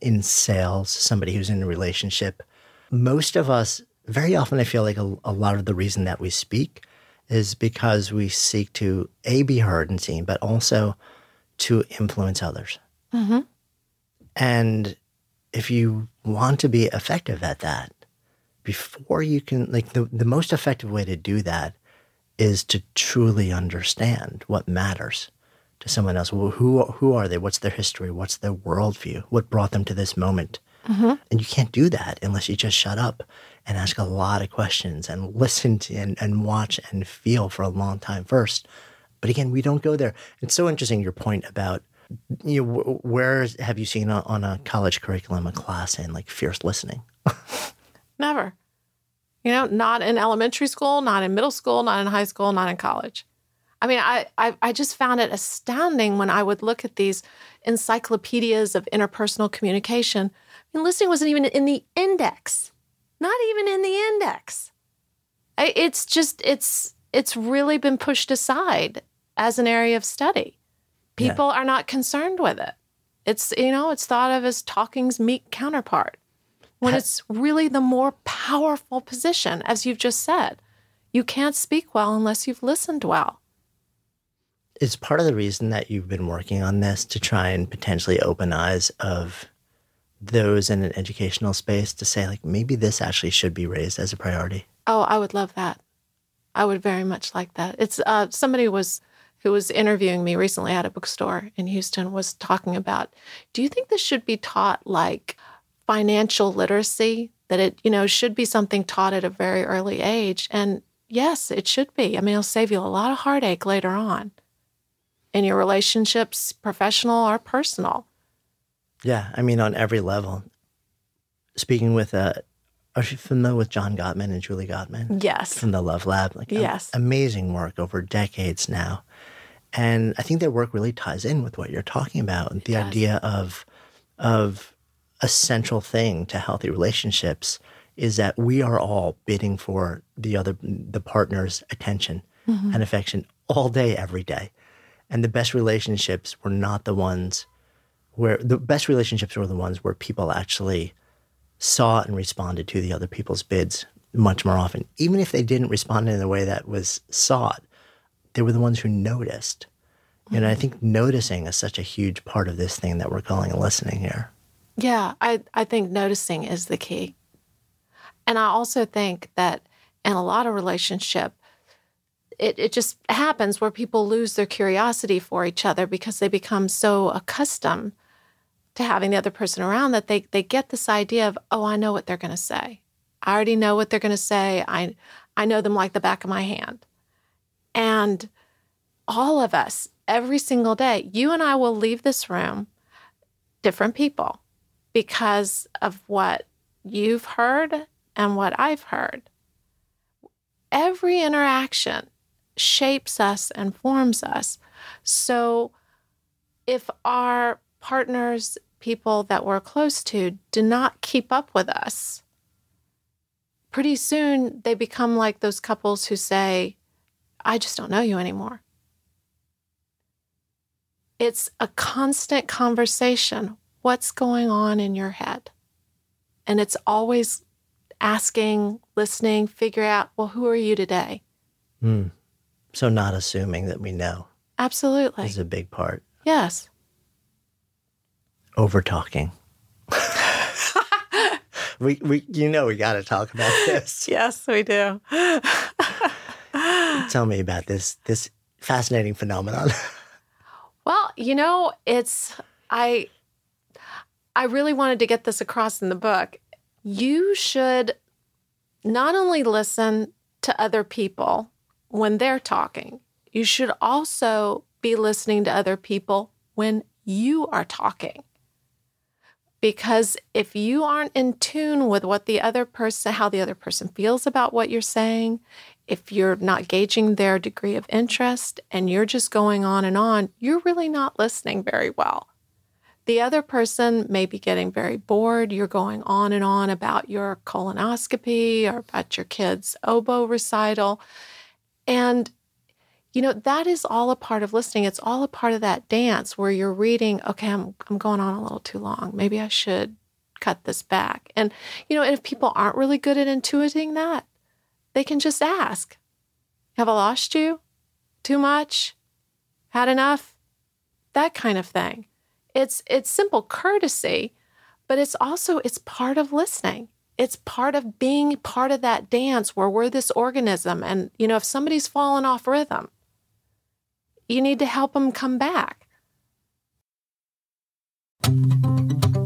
in sales, somebody who's in a relationship, most of us, very often, I feel like a, a lot of the reason that we speak is because we seek to a be heard and seen, but also to influence others. Mm-hmm. And if you want to be effective at that, before you can, like the, the most effective way to do that is to truly understand what matters to someone else. Well, who who are they? What's their history? What's their worldview? What brought them to this moment? Mm-hmm. And you can't do that unless you just shut up and ask a lot of questions and listen to and, and watch and feel for a long time first. But again, we don't go there. It's so interesting your point about you know, where have you seen a, on a college curriculum a class in like fierce listening? Never. You know, not in elementary school, not in middle school, not in high school, not in college. I mean, I, I, I just found it astounding when I would look at these encyclopedias of interpersonal communication and listening wasn't even in the index, not even in the index. It's just, it's, it's really been pushed aside as an area of study. People yeah. are not concerned with it. It's, you know, it's thought of as talking's meek counterpart when it's really the more powerful position, as you've just said. You can't speak well unless you've listened well. It's part of the reason that you've been working on this to try and potentially open eyes of those in an educational space to say like maybe this actually should be raised as a priority? Oh, I would love that. I would very much like that. It's uh, somebody was who was interviewing me recently at a bookstore in Houston, was talking about do you think this should be taught like financial literacy? That it, you know, should be something taught at a very early age. And yes, it should be. I mean, it'll save you a lot of heartache later on in your relationships, professional or personal. Yeah, I mean, on every level. Speaking with, uh, are you familiar with John Gottman and Julie Gottman? Yes. From the Love Lab. Like, yes. amazing work over decades now. And I think their work really ties in with what you're talking about. The idea of, of a central thing to healthy relationships is that we are all bidding for the other, the partner's attention mm-hmm. and affection all day, every day. And the best relationships were not the ones where the best relationships were the ones where people actually saw and responded to the other people's bids much more often. Even if they didn't respond in the way that was sought, they were the ones who noticed. And I think noticing is such a huge part of this thing that we're calling listening here. Yeah, I, I think noticing is the key. And I also think that in a lot of relationship, it, it just happens where people lose their curiosity for each other because they become so accustomed to having the other person around that they they get this idea of oh I know what they're going to say. I already know what they're going to say. I I know them like the back of my hand. And all of us every single day, you and I will leave this room different people because of what you've heard and what I've heard. Every interaction shapes us and forms us. So if our partners people that we're close to do not keep up with us, pretty soon they become like those couples who say, I just don't know you anymore. It's a constant conversation. What's going on in your head? And it's always asking, listening, figure out, well, who are you today? Mm. So, not assuming that we know. Absolutely. Is a big part. Yes over talking. we, we, you know, we got to talk about this. yes, we do. Tell me about this this fascinating phenomenon. well, you know, it's I I really wanted to get this across in the book. You should not only listen to other people when they're talking, you should also be listening to other people when you are talking. Because if you aren't in tune with what the other person, how the other person feels about what you're saying, if you're not gauging their degree of interest and you're just going on and on, you're really not listening very well. The other person may be getting very bored. You're going on and on about your colonoscopy or about your kid's oboe recital. And you know, that is all a part of listening. It's all a part of that dance where you're reading, okay, I'm, I'm going on a little too long. Maybe I should cut this back. And, you know, and if people aren't really good at intuiting that, they can just ask, have I lost you? Too much? Had enough? That kind of thing. It's, it's simple courtesy, but it's also, it's part of listening it's part of being part of that dance where we're this organism and you know if somebody's fallen off rhythm you need to help them come back.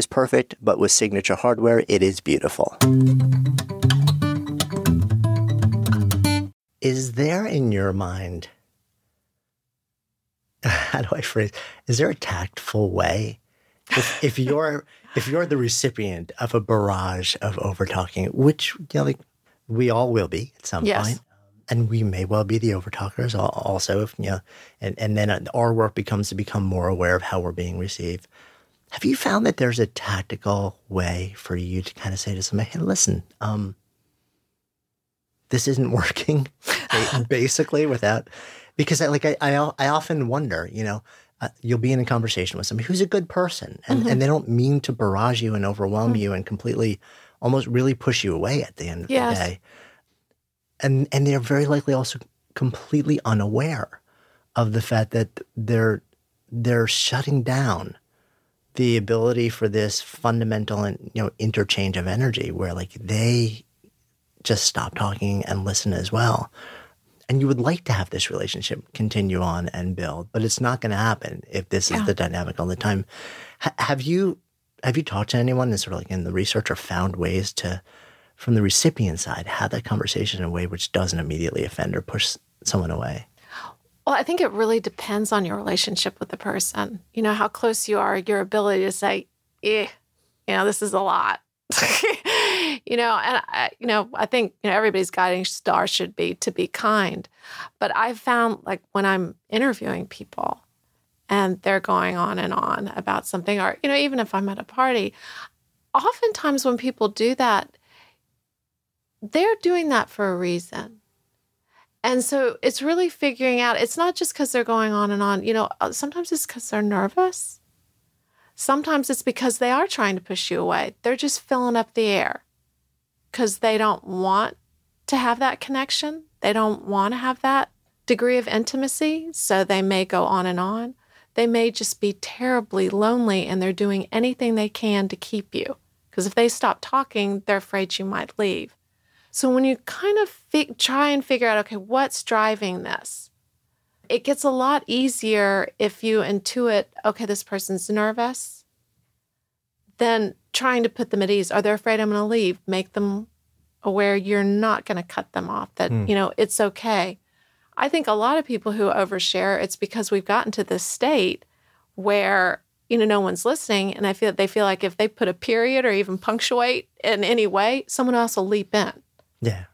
always perfect, but with signature hardware, it is beautiful. Is there in your mind how do I phrase? Is there a tactful way? If, if you're if you're the recipient of a barrage of over talking, which you know, like we all will be at some Yes. point, and we may well be the overtalkers al- also. If you know, and and then our work becomes to become more aware of how we're being received. Have you found that there's a tactical way for you to kind of say to somebody, "Hey, listen, um, this isn't working," basically, without because I like I I, I often wonder, you know, uh, you'll be in a conversation with somebody who's a good person, and and they don't mean to barrage you and overwhelm you and completely, almost really push you away at the end of Yes. the day, and and they're very likely also completely unaware of the fact that they're they're shutting down the ability for this fundamental and you know interchange of energy where like they just stop talking and listen as well. And you would like to have this relationship continue on and build but it's not going to happen if this is the dynamic all the time. Ha- have you have you talked to anyone that's sort of like in the research or found ways to from the recipient side have that conversation in a way which doesn't immediately offend or push someone away Well, I think it really depends on your relationship with the person. You know, how close you are, your ability to say, eh, you know, this is a lot. you know, and I, you know, I think you know everybody's guiding star should be to be kind. But I've found like when I'm interviewing people and they're going on and on about something, or you know, even if I'm at a party, oftentimes when people do that, they're doing that for a reason. And so it's really figuring out, it's not just because they're going on and on. You know, uh, sometimes it's because they're nervous. Sometimes it's because they are trying to push you away. They're just filling up the air because they don't want to have that connection. They don't want to have that degree of intimacy. So they may go on and on. They may just be terribly lonely and they're doing anything they can to keep you. Because if they stop talking, they're afraid you might leave. So when you kind of fi- try and figure out, okay, what's driving this? It gets a lot easier if you intuit, okay, this person's nervous, than trying to put them at ease. Are they afraid I'm going to leave? Make them aware you're not going to cut them off, that, Hmm. you know, it's okay. I think a lot of people who overshare, it's because we've gotten to this state where, you know, no one's listening. And I feel that they feel like if they put a period or even punctuate in any way, someone else will leap in. Yeah.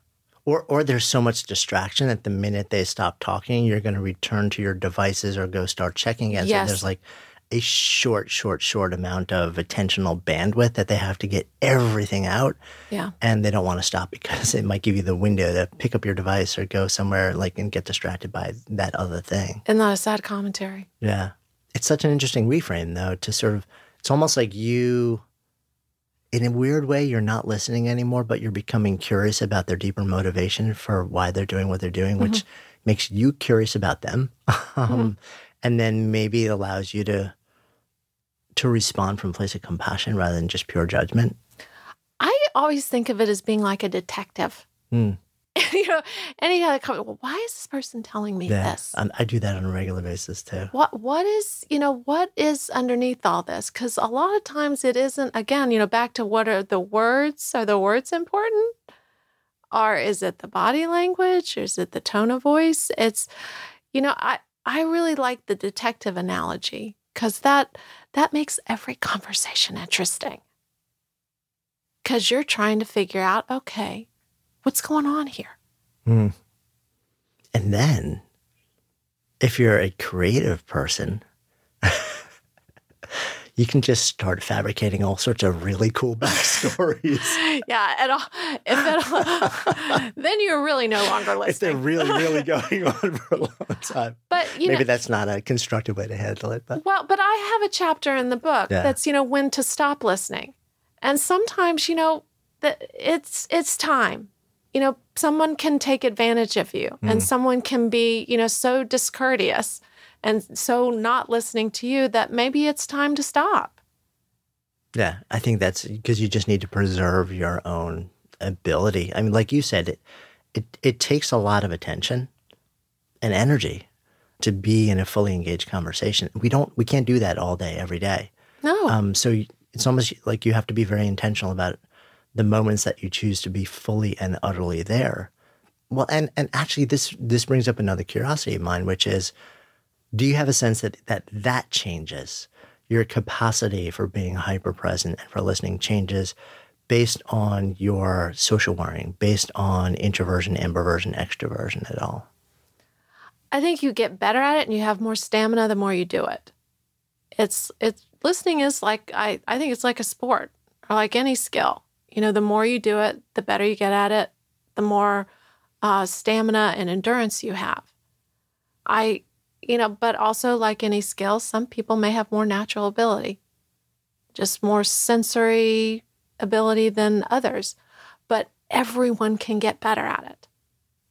Or or there's so much distraction that the minute they stop talking, you're going to return to your devices or go start checking again. Yes. So there's like a short, short, short amount of attentional bandwidth that they have to get everything out, Yeah. and they don't want to stop because it might give you the window to pick up your device or go somewhere like and get distracted by that other thing. And not a sad commentary. Yeah. It's such an interesting reframe, though, to sort of, it's almost like you, in a weird way, you're not listening anymore, but you're becoming curious about their deeper motivation for why they're doing what they're doing, which makes you curious about them. um, And then maybe it allows you to, to respond from a place of compassion rather than just pure judgment. I always think of it as being like a detective. Hmm. you know, any of comment, well, why is this person telling me Yeah. this? I do that on a regular basis too. what what is you know what is underneath all this because a lot of times it isn't again you know back to what are the words are the words important or is it the body language or is it the tone of voice it's you know i i really like the detective analogy because that that makes every conversation interesting because you're trying to figure out okay what's going on here Hmm. And then, if you're a creative person, you can just start fabricating all sorts of really cool backstories. yeah and all, if it, then you're really no longer listening. if they're really, really going on for a long time. but you Maybe know that's not a constructive way to handle it, but Well, but I have a chapter in the book Yeah. that's, you know, when to stop listening. And sometimes, you know, that it's it's time. You know, someone can take advantage of you and someone can be, you know, so discourteous and so not listening to you that maybe it's time to stop. yeah, I think that's because you just need to preserve your own ability. I mean, like you said, it, it, it takes a lot of attention and energy to be in a fully engaged conversation. We don't, we can't do that all day, every day. No. Um, so it's almost like you have to be very intentional about the moments that you choose to be fully and utterly there. Well, and and actually, this this brings up another curiosity of mine, which is Do you have a sense that that, that changes? Your capacity for being hyper present and for listening changes based on your social wiring, based on introversion, introversion, extroversion at all? I think you get better at it and you have more stamina the more you do it. It's it's listening is like I, I think it's like a sport or like any skill. You know, the more you do it, the better you get at it, the more uh, stamina and endurance you have. I, you know, but also like any skill, some people may have more natural ability, just more sensory ability than others, but everyone can get better at it.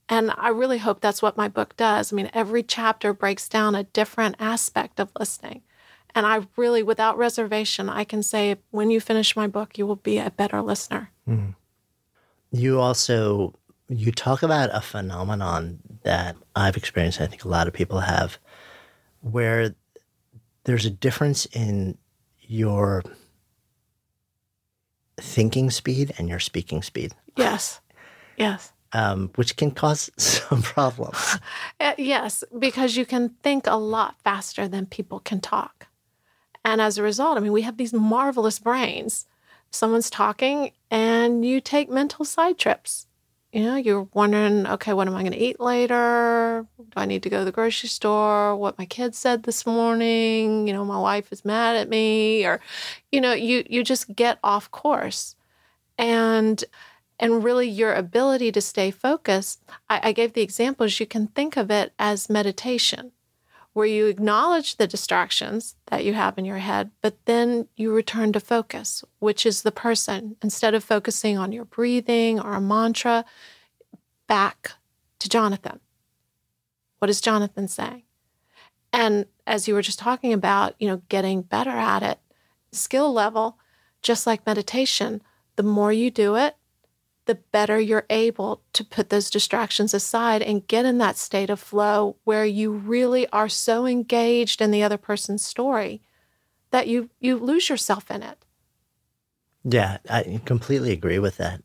And I really hope that's what my book does. I mean, every chapter breaks down a different aspect of listening. And I really, without reservation, I can say when you finish my book, you will be a better listener. Mm-hmm. You also you talk about a phenomenon that I've experienced. I think a lot of people have, where there's a difference in your thinking speed and your speaking speed. Yes. Yes. Um, which can cause some problems. Uh, yes, because you can think a lot faster than people can talk. And as a result, I mean, we have these marvelous brains. Someone's talking and you take mental side trips. You know, you're wondering, okay, what am I going to eat later? Do I need to go to the grocery store? What my kids said this morning? You know, my wife is mad at me, or, you know, you you just get off course, and and really your ability to stay focused. I, I gave the examples. You can think of it as meditation where you acknowledge the distractions that you have in your head, but then you return to focus, which is the person. Instead of focusing on your breathing or a mantra, back to Jonathan. What is Jonathan saying? And as you were just talking about, you know, getting better at it, skill level, just like meditation, the more you do it, the better you're able to put those distractions aside and get in that state of flow where you really are so engaged in the other person's story that you you lose yourself in it. Yeah, I completely agree with that.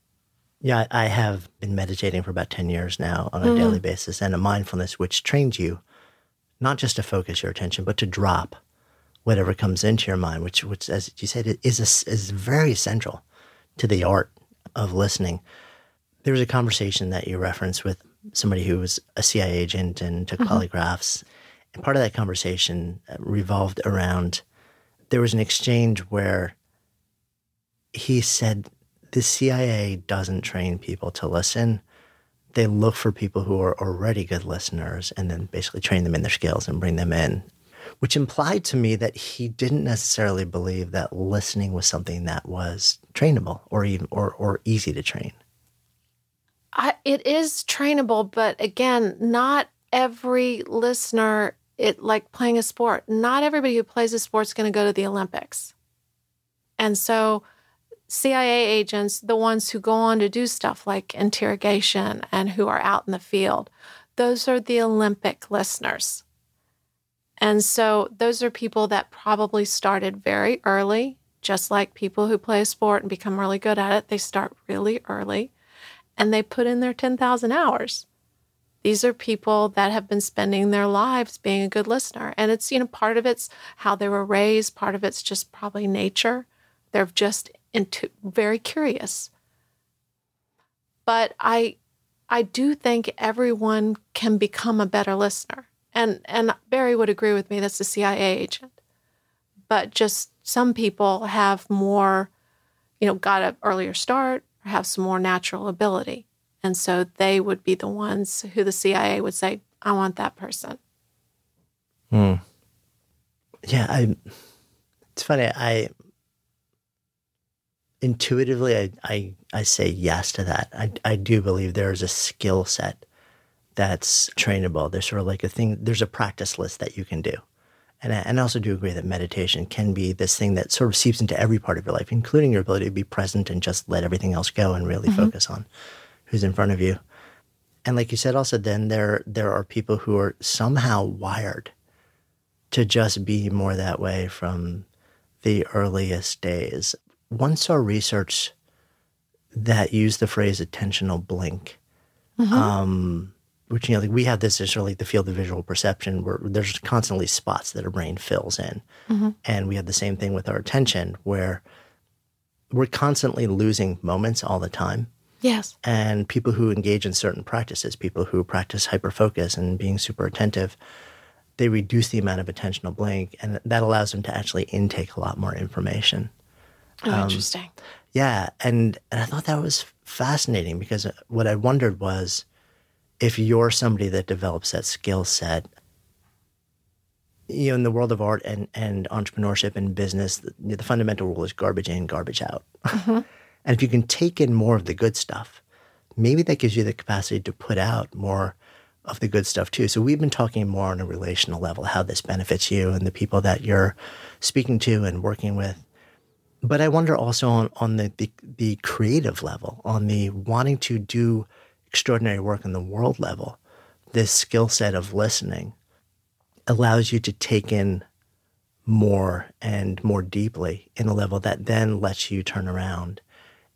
Yeah, I have been meditating for about 10 years now on a mm-hmm. daily basis and a mindfulness which trains you not just to focus your attention but to drop whatever comes into your mind which which as you said is a, is very central to the art of listening. There was a conversation that you referenced with somebody who was a CIA agent and took mm-hmm. polygraphs. And part of that conversation uh, revolved around there was an exchange where he said the CIA doesn't train people to listen. They look for people who are already good listeners and then basically train them in their skills and bring them in which implied to me that he didn't necessarily believe that listening was something that was trainable or even or, or easy to train. I, it is trainable, but again, not every listener. It like playing a sport. Not everybody who plays a sport is going to go to the Olympics, and so CIA agents, the ones who go on to do stuff like interrogation and who are out in the field, those are the Olympic listeners. And so those are people that probably started very early, just like people who play a sport and become really good at it. They start really early and they put in their 10,000 hours. These are people that have been spending their lives being a good listener. And it's, you know, part of it's how they were raised, part of it's just probably nature. They're just into very curious. But I I do think everyone can become a better listener and and Barry would agree with me. That's a CIA agent, but just some people have more, you know, got an earlier start or have some more natural ability, and so they would be the ones who the CIA would say, "I want that person." Hmm. Yeah, I. It's funny. I intuitively, I, I I say yes to that. I I do believe there is a skill set that's trainable. There's sort of like a thing, there's a practice list that you can do. And I, and I also do agree that meditation can be this thing that sort of seeps into every part of your life, including your ability to be present and just let everything else go and really mm-hmm. focus on who's in front of you. And like you said, also then there there are people who are somehow wired to just be more that way from the earliest days. One saw research that used the phrase attentional blink. Mm-hmm. Um, which you know like we have this is really the field of visual perception where there's constantly spots that our brain fills in. Mm-hmm. and we have the same thing with our attention where we're constantly losing moments all the time. Yes. And people who engage in certain practices people who practice hyperfocus and being super attentive they reduce the amount of attentional blink and that allows them to actually intake a lot more information. Oh um, interesting. yeah and, and i thought that was fascinating because what i wondered was if you're somebody that develops that skill set, you know, in the world of art and, and entrepreneurship and business, the, the fundamental rule is garbage in, garbage out. Mm-hmm. and if you can take in more of the good stuff, maybe that gives you the capacity to put out more of the good stuff too. So we've been talking more on a relational level, how this benefits you and the people that you're speaking to and working with. But I wonder also on, on the, the, the creative level, on the wanting to do extraordinary work on the world level, this skill set of listening allows you to take in more and more deeply in a level that then lets you turn around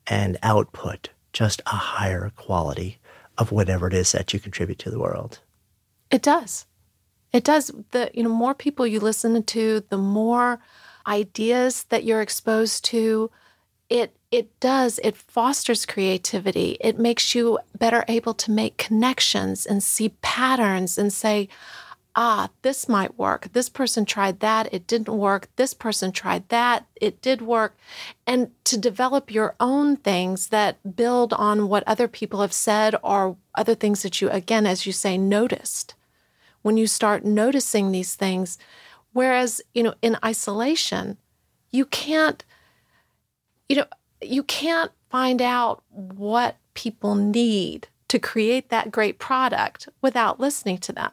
and output just a higher quality of whatever it is that you contribute to the world. It does. It does. The you know more people you listen to, the more ideas that you're exposed to, it it does it fosters creativity. It makes you better able to make connections and see patterns and say ah this might work. This person tried that. It didn't work. This person tried that. It did work. And to develop your own things that build on what other people have said or other things that you again as you say noticed. When you start noticing these things whereas you know in isolation you can't you know you can't find out what people need to create that great product without listening to them.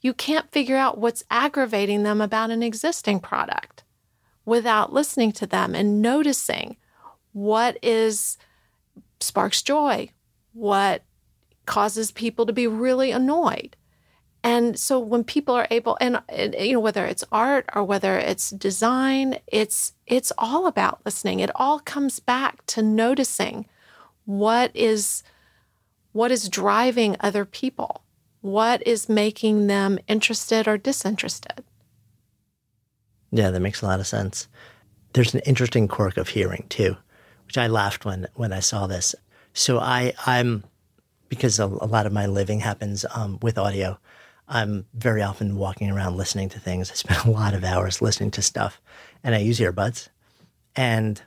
You can't figure out what's aggravating them about an existing product without listening to them and noticing what is sparks joy, what causes people to be really annoyed. And so when people are able and, you know whether it's art or whether it's design, it's it's all about listening. It all comes back to noticing what is what is driving other people. What is making them interested or disinterested? Yeah, that makes a lot of sense. There's an interesting quirk of hearing too, which I laughed when when I saw this. So I I'm because a, a lot of my living happens um, with audio. I'm very often walking around listening to things. I spend a lot of hours listening to stuff, and I use earbuds. And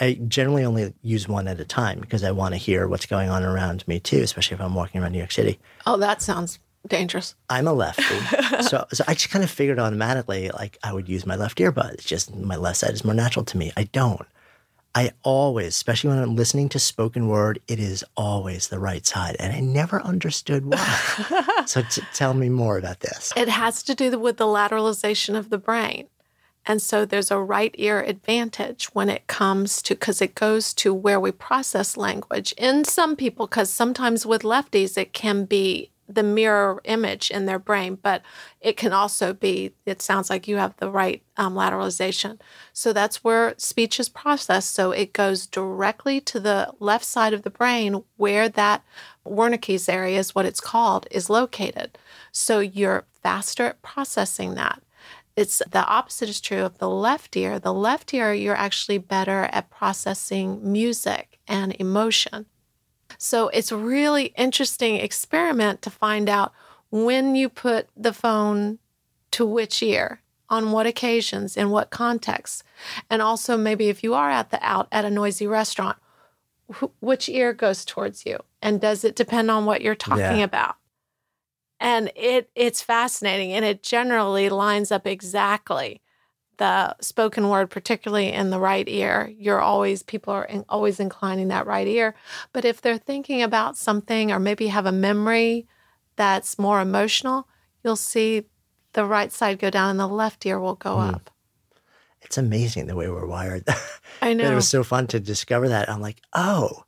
I generally only use one at a time because I want to hear what's going on around me too, especially if I'm walking around New York City. Oh, that sounds dangerous. I'm a lefty. so, so I just kind of figured automatically like I would use my left earbud. It's just my left side is more natural to me. I don't. I always, especially when I'm listening to spoken word, it is always the right side. And I never understood why. so t- tell me more about this. It has to do with the lateralization of the brain. And so there's a right ear advantage when it comes to, because it goes to where we process language. In some people, because sometimes with lefties, it can be the mirror image in their brain, but it can also be, it sounds like you have the right um, lateralization. So that's where speech is processed. So it goes directly to the left side of the brain where that Wernicke's area is what it's called, is located. So you're faster at processing that. It's the opposite is true of the left ear. The left ear, you're actually better at processing music and emotion. So it's really interesting experiment to find out when you put the phone to which ear, on what occasions, in what contexts, and also maybe if you are at the out at a noisy restaurant, wh- which ear goes towards you, and does it depend on what you're talking yeah. about? And it it's fascinating, and it generally lines up exactly the spoken word, particularly in the right ear, you're always, people are in, always inclining that right ear. But if they're thinking about something or maybe have a memory that's more emotional, you'll see the right side go down and the left ear will go mm. up. It's amazing the way we're wired. I know. it was so fun to discover that. I'm like, oh,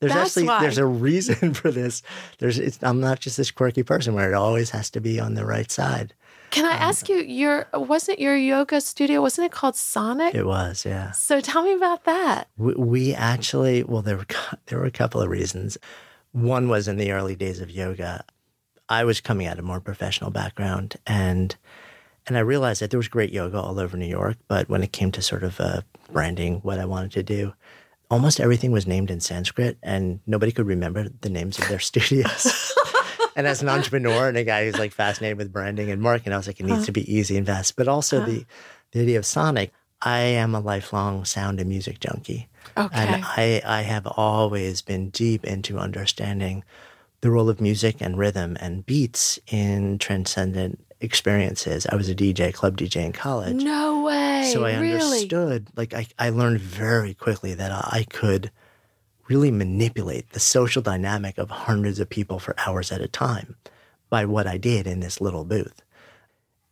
there's That's actually why. there's a reason for this. There's I'm not just this quirky person where it always has to be on the right side. Can I um, ask you, your wasn't your yoga studio? Wasn't it called Sonic? It was, yeah. So tell me about that. We, we actually, well, there were there were a couple of reasons. One was in the early days of yoga, I was coming out of a more professional background and and I realized that there was great yoga all over New York, but when it came to sort of uh, branding what I wanted to do, almost everything was named in Sanskrit and nobody could remember the names of their studios. And as an entrepreneur and a guy who's like fascinated with branding and marketing, I was like, it needs huh. to be easy and fast. But also huh. the the idea of sonic, I am a lifelong sound and music junkie. Okay. And I, I have always been deep into understanding the role of music and rhythm and beats in transcendent experiences. I was a DJ, club DJ in college. No way. So I really? understood, like, I, I learned very quickly that I could really manipulate the social dynamic of hundreds of people for hours at a time by what I did in this little booth.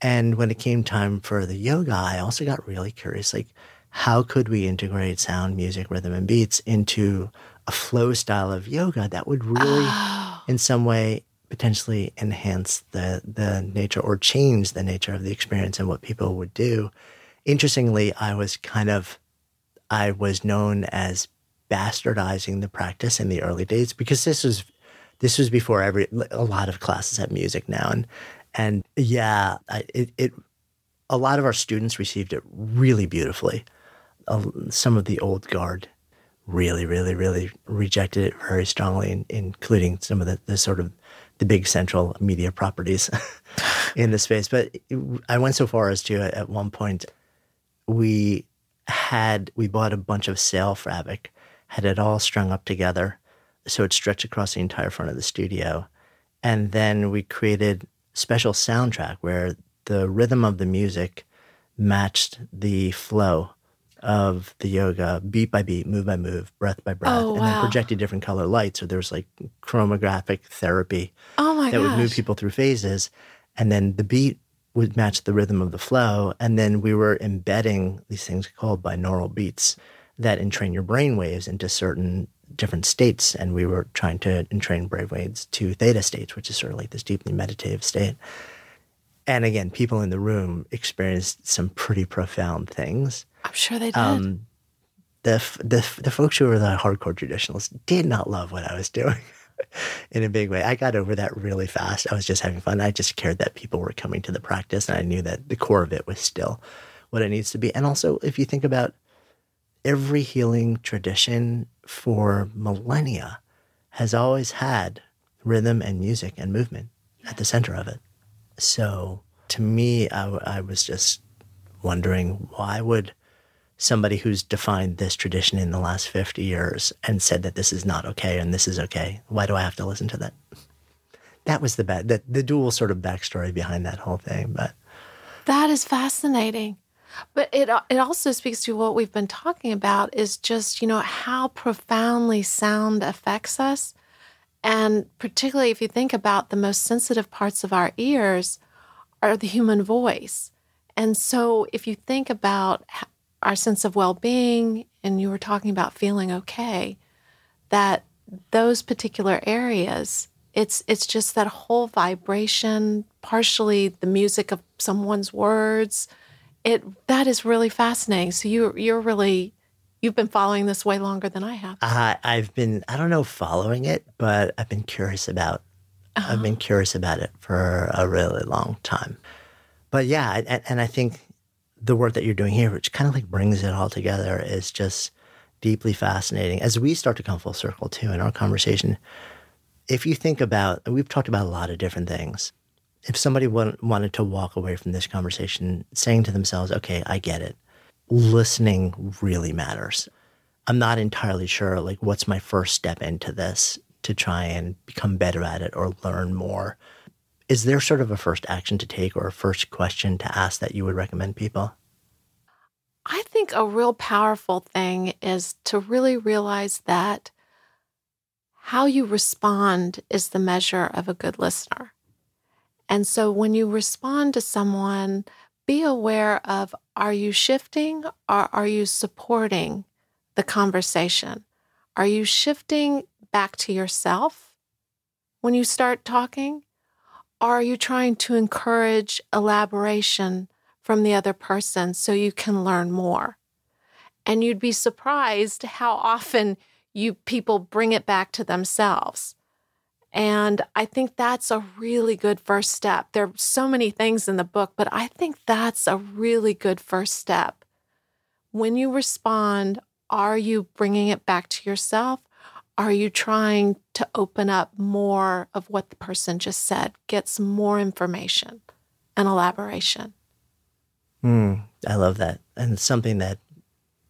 And when it came time for the yoga, I also got really curious like, how could we integrate sound, music, rhythm, and beats into a flow style of yoga that would really, oh. in some way, potentially enhance the the nature or change the nature of the experience and what people would do. Interestingly, I was kind of I was known as bastardizing the practice in the early days because this was this was before every a lot of classes have music now and and yeah, it, it a lot of our students received it really beautifully. Uh, some of the old guard really, really, really rejected it very strongly, including some of the, the sort of the big central media properties in the space. But I went so far as to at one point we had we bought a bunch of sail fabric, had it all strung up together, so it stretched across the entire front of the studio, and then we created special soundtrack where the rhythm of the music matched the flow of the yoga beat by beat, move by move, breath by breath, oh, and wow. then projected different color lights. So there was like chromographic therapy oh that gosh. would move people through phases. And then the beat would match the rhythm of the flow. And then we were embedding these things called binaural beats that entrain your brain waves into certain different states. And we were trying to entrain brain waves to theta states, which is sort of like this deeply meditative state. And again, people in the room experienced some pretty profound things. I'm sure they did. Um, the, the, the folks who were the hardcore traditionalists did not love what I was doing in a big way. I got over that really fast. I was just having fun. I just cared that people were coming to the practice, and I knew that the core of it was still what it needs to be. And also, if you think about every healing tradition for millennia has always had rhythm and music and movement at the center of it. So to me, I, I was just wondering why would somebody who's defined this tradition in the last 50 years and said that this is not okay and this is okay, why do I have to listen to that? That was the bad, the, the dual sort of backstory behind that whole thing. But that is fascinating. But it uh, it also speaks to what we've been talking about is just, you know, how profoundly sound affects us. And particularly if you think about the most sensitive parts of our ears are the human voice. And so if you think about our sense of well-being and you were talking about feeling okay, that those particular areas it's it's just that whole vibration partially the music of someone's words it that is really fascinating. So you you're really you've been following this way longer than I have. Uh, I've been I don't know following it, but I've been curious about uh-huh. I've been curious about it for a really long time. But yeah, and, and I think the work that you're doing here, which kind of like brings it all together, is just deeply fascinating. As we start to come full circle too in our conversation, if you think about, we've talked about a lot of different things if somebody wanted to walk away from this conversation saying to themselves, okay, I get it, listening really matters. I'm not entirely sure, like, what's my first step into this to try and become better at it or learn more. Is there sort of a first action to take or a first question to ask that you would recommend people? I think a real powerful thing is to really realize that how you respond is the measure of a good listener. And so when you respond to someone, be aware of are you shifting or are you supporting the conversation? Are you shifting back to yourself when you start talking? Are you trying to encourage elaboration from the other person so you can learn more? And you'd be surprised how often you people bring it back to themselves And I think that's a really good first step. There are so many things in the book, but I think that's a really good first step. When you respond, are you bringing it back to yourself? Are you trying to open up more of what the person just said, get some more information and elaboration? Mm, I love that. And it's something that,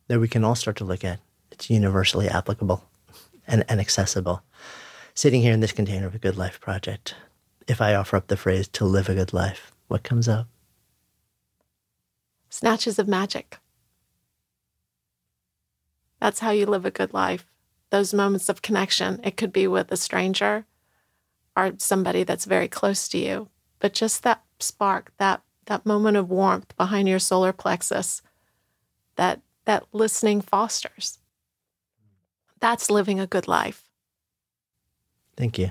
that we can all start to look at. It's universally applicable and, and accessible. Sitting here in this container of a good life project, if I offer up the phrase to live a good life, what comes up? Snatches of magic. That's how you live a good life. Those moments of connection. It could be with a stranger or somebody that's very close to you, but just that spark, that that moment of warmth behind your solar plexus that that listening fosters. That's living a good life. Thank you.